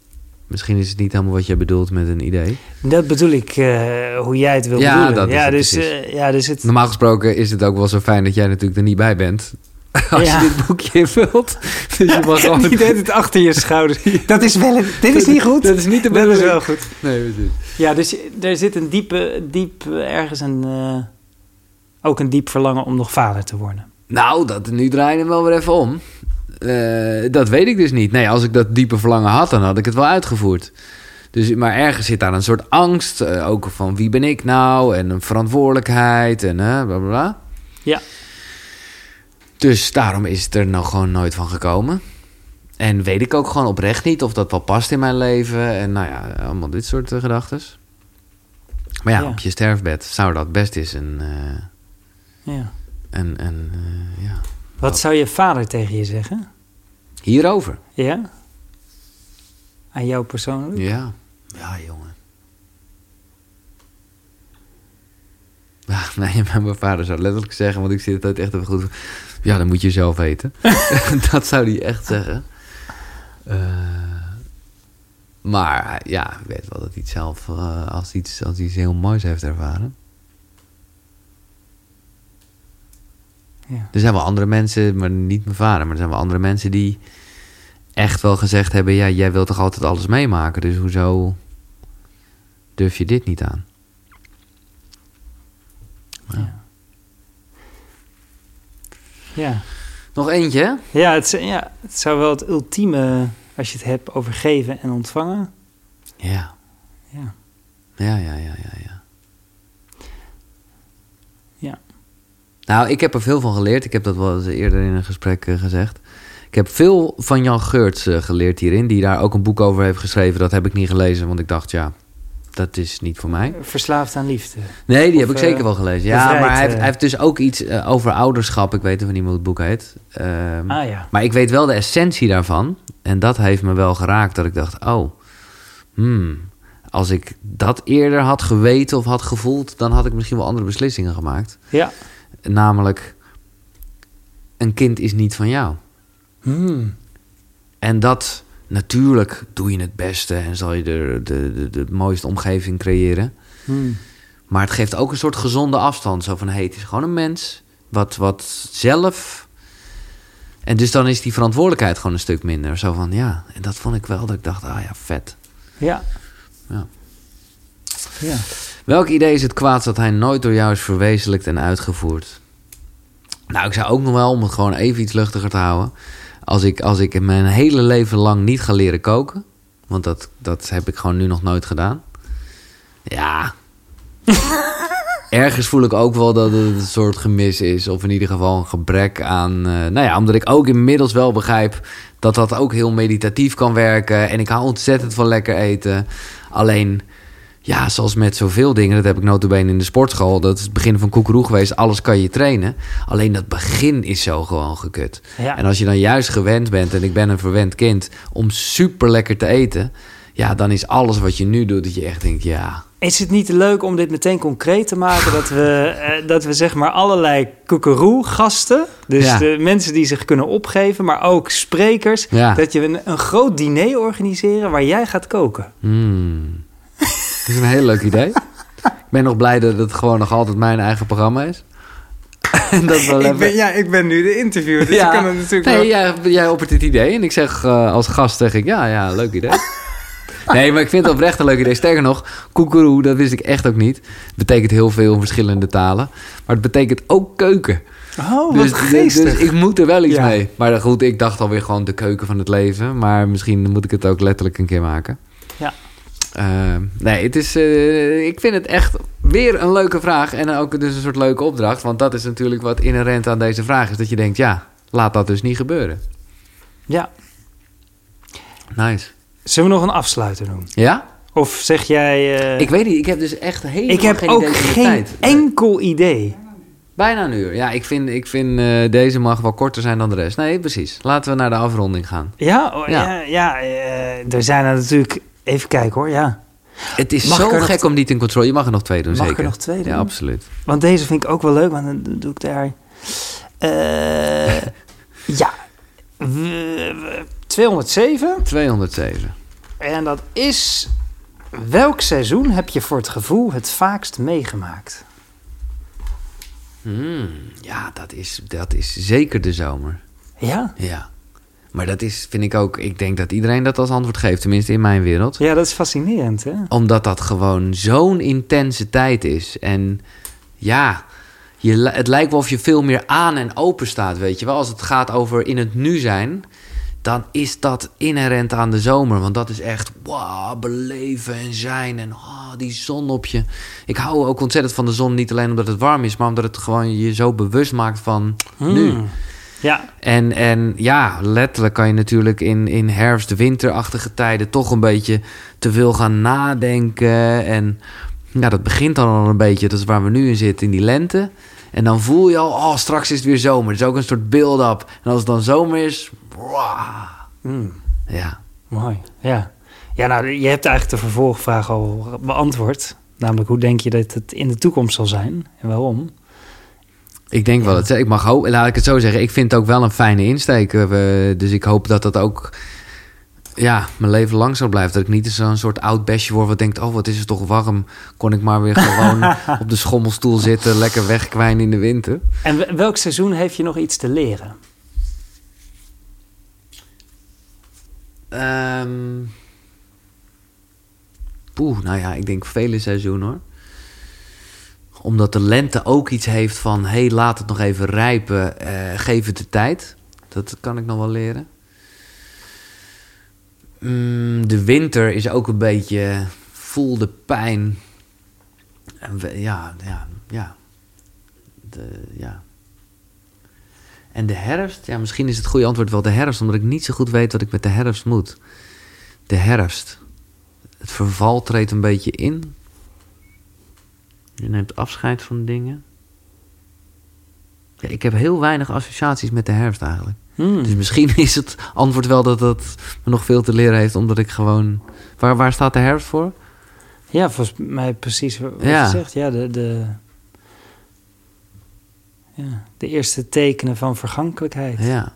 misschien is het niet helemaal wat jij bedoelt met een idee. Dat bedoel ik, eh, hoe jij het wil Ja, bedoelen. dat is ja, dus, eh, ja, dus het... Normaal gesproken is het ook wel zo fijn dat jij natuurlijk er niet bij bent. *laughs* Als Ja. je dit boekje invult. *laughs* Dus je mag gewoon... Die deed het achter je schouders. *laughs* Dat is wel... Een, dit is niet goed. Dat is niet de Dat is wel goed. Nee, precies. Ja, dus er zit een diepe, diep eh, ergens een... eh, ook een diep verlangen om nog vader te worden. Nou, dat, nu draai je hem wel weer even om. Eh, dat weet ik dus niet. Nee, als ik dat diepe verlangen had, dan had ik het wel uitgevoerd. Dus, maar ergens zit daar een soort angst. ook van wie ben ik nou? En een verantwoordelijkheid en bla bla bla. Ja. Dus daarom is het er nou gewoon nooit van gekomen. En weet ik ook gewoon oprecht niet of dat wel past in mijn leven. En nou ja, allemaal dit soort uh, gedachten. Maar ja, Ja. op je sterfbed zou dat best eens een... eh, Ja. een, een eh, ja. Wat zou je vader tegen je zeggen? Hierover. Ja? Aan jou persoonlijk? Ja. Ja, jongen. Ja, *laughs* nee, mijn vader zou letterlijk zeggen, want ik zit het altijd echt even goed. Ja, dan moet je zelf weten. *laughs* *laughs* dat zou hij echt zeggen. Eh, maar ja, ik weet wel dat hij het zelf eh, als, iets, als iets heel moois heeft ervaren. Ja. Er zijn wel andere mensen, maar niet mijn vader, maar er zijn wel andere mensen die echt wel gezegd hebben: ja, jij wilt toch altijd alles meemaken, dus hoezo durf je dit niet aan? Ja. Ja. Nog eentje? Ja, het, ja, het zou wel het ultieme, als je het hebt over geven en ontvangen. Ja. Ja. Ja, ja, ja, ja, ja. Ja. Nou, ik heb er veel van geleerd. Ik heb dat wel eens eerder in een gesprek eh, gezegd. Ik heb veel van Jan Geurts eh, geleerd hierin, die daar ook een boek over heeft geschreven. Dat heb ik niet gelezen, want ik dacht, ja, dat is niet voor mij. Verslaafd aan liefde. Nee, die Of, heb ik eh, zeker wel gelezen. Ja, bevrijd, maar hij heeft, eh. hij heeft dus ook iets eh, over ouderschap. Ik weet niet hoe het boek heet. Ehm, Ah ja. Maar ik weet wel de essentie daarvan. En dat heeft me wel geraakt. Dat ik dacht, oh, hmm, als ik dat eerder had geweten of had gevoeld... dan had ik misschien wel andere beslissingen gemaakt. Ja. Namelijk, een kind is niet van jou. Hmm. En dat, natuurlijk doe je het beste... en zal je de, de, de, de mooiste omgeving creëren... Hmm. Maar het geeft ook een soort gezonde afstand. Zo van, hé, het is gewoon een mens. Wat, wat zelf... En dus dan is die verantwoordelijkheid gewoon een stuk minder. Zo van, ja. En dat vond ik wel, dat ik dacht, ah ja, vet. Ja. Ja. Ja. Welk idee is het kwaad dat hij nooit door jou is verwezenlijkt en uitgevoerd? Nou, ik zou ook nog wel, om het gewoon even iets luchtiger te houden... als ik, als ik mijn hele leven lang niet ga leren koken... want dat, dat heb ik gewoon nu nog nooit gedaan... ja... *laughs* Ergens voel ik ook wel dat het een soort gemis is... of in ieder geval een gebrek aan... eh, nou ja, omdat ik ook inmiddels wel begrijp... dat dat ook heel meditatief kan werken... en ik hou ontzettend van lekker eten. Alleen... Ja, zoals met zoveel dingen, dat heb ik notabene in de sportschool. Dat is het begin van koekeroe geweest. Alles kan je trainen. Alleen dat begin is zo gewoon gekut. Ja. En als je dan juist gewend bent, en ik ben een verwend kind, om super lekker te eten. Ja, dan is alles wat je nu doet, dat je echt denkt, ja. Is het niet leuk om dit meteen concreet te maken? Dat we, *laughs* eh, dat we zeg maar allerlei koekeroe-gasten... dus Ja. de mensen die zich kunnen opgeven... maar ook sprekers... Ja. dat je een, een groot diner organiseren waar jij gaat koken. Hmm. Dat is een heel leuk idee. Ik ben nog blij dat het gewoon nog altijd mijn eigen programma is. *laughs* en dat wel even... ja, ik ben nu de interviewer, dus Ja. ik kan het natuurlijk Nee, wel... jij, jij oppert het idee. En ik zeg eh, als gast, zeg ik, ja, ja, leuk idee. *laughs* Nee, maar ik vind het oprecht een leuk idee. Sterker nog, koekeroe, dat wist ik echt ook niet. Het betekent heel veel verschillende talen. Maar het betekent ook keuken. Oh, wat Dus, geestig. dus ik moet er wel iets Ja. mee. Maar goed, ik dacht alweer gewoon de keuken van het leven. Maar misschien moet ik het ook letterlijk een keer maken. Eh, nee, het is, eh, ik vind het echt weer een leuke vraag. En ook dus een soort leuke opdracht. Want dat is natuurlijk wat inherent aan deze vraag is. Dat je denkt, ja, laat dat dus niet gebeuren. Ja. Nice. Zullen we nog een afsluiter doen? Ja? Of zeg jij... eh, Ik weet niet, ik heb dus echt helemaal ik heb geen ook idee geen tijd. enkel idee. Bijna een uur. Ja, ik vind, ik vind deze mag wel korter zijn dan de rest. Nee, precies. Laten we naar de afronding gaan. Ja, oh, Ja. ja. ja, er zijn er natuurlijk... Even kijken hoor, ja. Het is Mag zo nog gek om niet in controle. Je mag er nog twee doen, Mag zeker. er nog twee doen? Ja, absoluut. Want deze vind ik ook wel leuk, want dan doe ik daar... Eh, ja. W- w- 207. 207. En dat is... Welk seizoen heb je voor het gevoel het vaakst meegemaakt? Hmm, ja, dat is, dat is zeker de zomer. Ja? Ja. Maar dat is, vind ik ook... Ik denk dat iedereen dat als antwoord geeft. Tenminste in mijn wereld. Ja, dat is fascinerend, hè? Omdat dat gewoon zo'n intense tijd is. En ja, je, het lijkt wel of je veel meer aan en open staat, weet je wel. Als het gaat over in het nu zijn, dan is dat inherent aan de zomer. Want dat is echt, wow, beleven en zijn en oh, die zon op je. Ik hou ook ontzettend van de zon, niet alleen omdat het warm is... maar omdat het gewoon je zo bewust maakt van nu. Ja, En, en ja, letterlijk kan je natuurlijk in, in herfst, winterachtige tijden toch een beetje te veel gaan nadenken. En ja, dat begint dan al een beetje, dat is waar we nu in zitten, in die lente. En dan voel je al, oh, straks is het weer zomer. Het is ook een soort build-up. En als het dan zomer is, wow. Hmm. Ja. mooi. Ja. ja, nou, je hebt eigenlijk de vervolgvraag al beantwoord. Namelijk, hoe denk je dat het in de toekomst zal zijn en waarom? Ik denk wel, dat ik mag hopen, laat ik het zo zeggen, ik vind het ook wel een fijne insteek. Eh, Dus ik hoop dat dat ook ja, mijn leven lang zo blijft. Dat ik niet zo'n soort oud besje word wat denkt... oh, wat is het toch warm. Kon ik maar weer gewoon *laughs* op de schommelstoel zitten... lekker wegkwijnen in de winter. En welk seizoen heeft je nog iets te leren? Poeh, nou ja, ik denk vele seizoenen hoor. Omdat de lente ook iets heeft van... hé, hey, laat het nog even rijpen, eh, geef het de tijd. Dat kan ik nog wel leren. Mm, de winter is ook een beetje... voel de pijn. Ja, ja, ja. De, ja. En de herfst, ja, misschien is het goede antwoord wel de herfst, omdat ik niet zo goed weet wat ik met de herfst moet. De herfst. Het verval treedt een beetje in. Je neemt afscheid van dingen. Ja, ik heb heel weinig associaties met de herfst eigenlijk. Hmm. Dus misschien *laughs* is het antwoord wel dat dat me nog veel te leren heeft, omdat ik gewoon. Waar, waar staat de herfst voor? Ja, volgens mij precies wat Ja. je zegt. Ja, de, de, ja, de eerste tekenen van vergankelijkheid. Ja.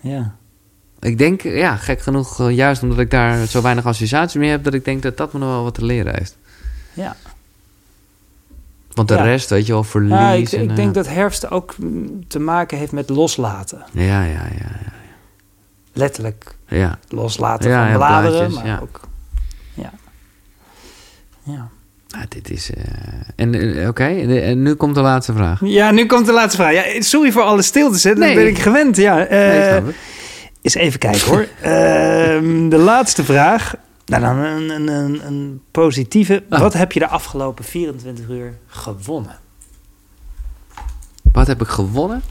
Ja. Ik denk, ja, gek genoeg, eh, juist omdat ik daar zo weinig associaties mee heb, dat ik denk dat dat me nog wel wat te leren heeft. ja. Want de Ja. rest, weet je wel, verlies. Ja, ik, en, ik eh, denk dat herfst ook te maken heeft met loslaten. Ja, ja, ja. ja, Letterlijk ja. loslaten Ja, van bladeren, blaadjes, maar ook... Ja. Ja. Ah, dit is. eh, En eh, oké, en, en nu komt de laatste vraag. ja, nu komt de laatste vraag. Ja, sorry voor alle stiltes, hè. dat Nee. ben ik gewend. Ja, Nee. Eens even kijken hoor. *laughs* Ehm, de laatste vraag. Nou, dan een, een, een, een positieve. Ah. Wat heb je de afgelopen 24 uur gewonnen? Wat heb ik gewonnen?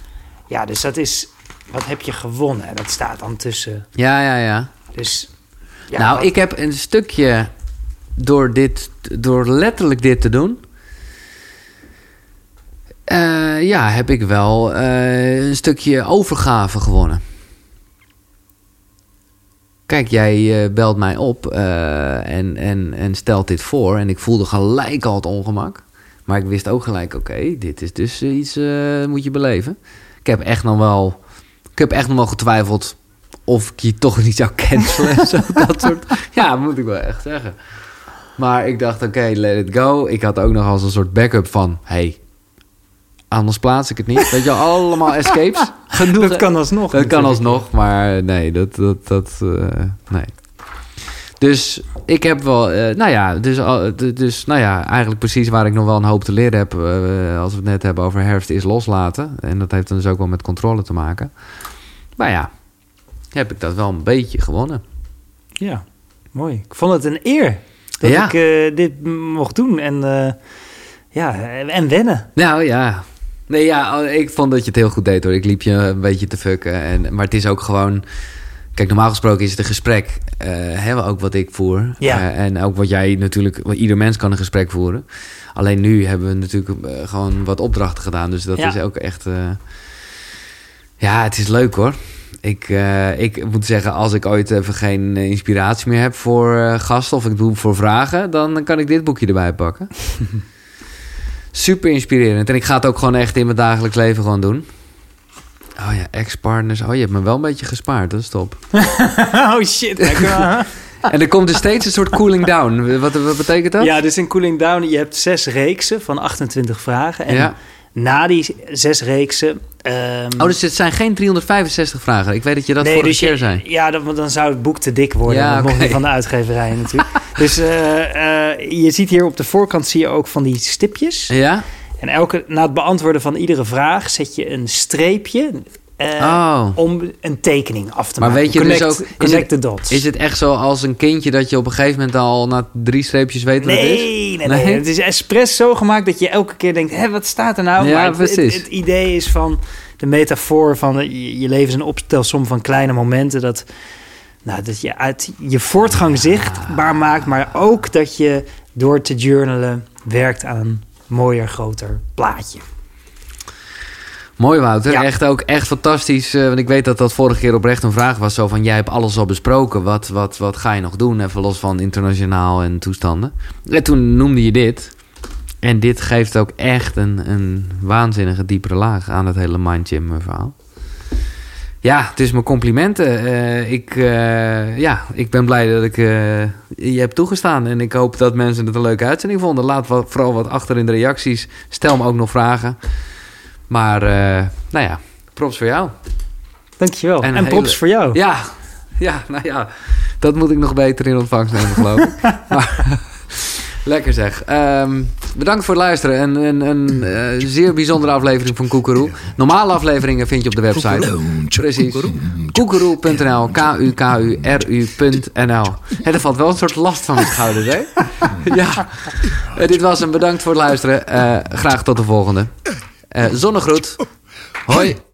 Ja, dus dat is. Wat heb je gewonnen? Dat staat dan tussen. Ja, ja, ja. Dus. Ja, nou, wat- ik heb een stukje door dit, door letterlijk dit te doen. eh, ja, heb ik wel eh, een stukje overgave gewonnen. Kijk, jij eh, belt mij op eh, en, en, en stelt dit voor. En ik voelde gelijk al het ongemak. Maar ik wist ook gelijk, oké, dit is dus eh, iets eh moet je beleven. Ik heb echt nog wel, ik heb echt nog wel getwijfeld of ik je toch niet zou cancelen en zo. *laughs* Dat soort, ja, moet ik wel echt zeggen. Maar ik dacht, oké, let it go. Ik had ook nog als een soort backup van, hey, anders plaats ik het niet. Weet je, allemaal *laughs* escapes. Genoeg, dat kan alsnog. dat kan alsnog, maar nee, dat, dat, dat, eh, nee. Dus ik heb wel, eh, nou ja, dus, dus, nou ja, eigenlijk precies waar ik nog wel een hoop te leren heb, eh, als we het net hebben over herfst, is loslaten. En dat heeft dan dus ook wel met controle te maken. Maar ja, heb ik dat wel een beetje gewonnen. Ja, mooi. Ik vond het een eer dat Ja. ik dit mocht doen. En ja, en wennen. Nou ja. Nee, ja, ik vond dat je het heel goed deed hoor. Ik liep je een beetje te fucken. En, maar het is ook gewoon. Kijk, normaal gesproken is het een gesprek. eh hè, ook wat ik voer. Ja. Eh, en ook wat jij natuurlijk. want Ieder mens kan een gesprek voeren. Alleen nu hebben we natuurlijk eh, gewoon wat opdrachten gedaan. Dus dat Ja. is ook echt. ja, het is leuk hoor. Ik, ik moet zeggen, als ik ooit even geen inspiratie meer heb voor gasten of ik doe voor vragen, dan kan ik dit boekje erbij pakken. *laughs* Super inspirerend. En ik ga het ook gewoon echt in mijn dagelijks leven gewoon doen. Oh ja, ex-partners. Oh, je hebt me wel een beetje gespaard. Dat is top. *laughs* oh shit. *laughs* En er komt dus steeds een soort cooling down. Wat, wat betekent dat? ja, dus in Cooling Down, je hebt zes reeksen van 28 vragen. En Ja. Na die zes reeksen... ehm, Oh, dus het zijn geen 365 vragen. Ik weet dat je dat nee, vorige dus je- keer zei. Ja, dan, dan zou het boek te dik worden. Ja, dat mocht oké. niet van de uitgeverij natuurlijk. *laughs* dus eh, eh, je ziet hier op de voorkant zie je ook van die stipjes. Ja? En elke, na het beantwoorden van iedere vraag zet je een streepje eh, Oh. om een tekening af te Maar maken. weet je connect, dus ook- is Connect the dots. Is het echt zo als een kindje dat je op een gegeven moment al na drie streepjes weet wat het is? Nee, nee, nee, Nee? Het is expres zo gemaakt dat je elke keer denkt... Hé, wat staat er nou? Ja, maar het, het, precies. het idee is van... De metafoor van je, je leven is een optelsom van kleine momenten... dat, nou, dat je uit je voortgang zichtbaar maakt... maar ook dat je door te journalen werkt aan een mooier, groter plaatje. Mooi Wouter, Ja. echt ook echt fantastisch. eh, want ik weet dat dat vorige keer oprecht een vraag was. Zo van, jij hebt alles al besproken. Wat, wat, wat ga je nog doen? Even los van internationaal en toestanden. En toen noemde je dit. En dit geeft ook echt een, een waanzinnige diepere laag aan het hele Mind Gym eh, verhaal. Ja, het is mijn complimenten. Eh, ik, ja, ik ben blij dat ik je heb toegestaan. En ik hoop dat mensen het een leuke uitzending vonden. Laat wat, vooral wat achter in de reacties. Stel me ook nog vragen. Maar, eh, nou ja, props voor jou. Dankjewel. En En, props hele- voor jou. Ja, ja, nou ja, dat moet ik nog beter in ontvangst nemen, geloof ik. *laughs* maar, *laughs* lekker zeg. Ehm, bedankt voor het luisteren. Een, een, een eh, zeer bijzondere aflevering van Koekeroe. Normale afleveringen vind je op de website. Precies. Koekeroe.nl, K-U-K-U-R-U.nl. Er valt wel een soort last van mijn schouders, hè? *laughs* ja. Eh, dit was een bedankt voor het luisteren. Eh, graag tot de volgende. Eh zonnegroet. Hoi.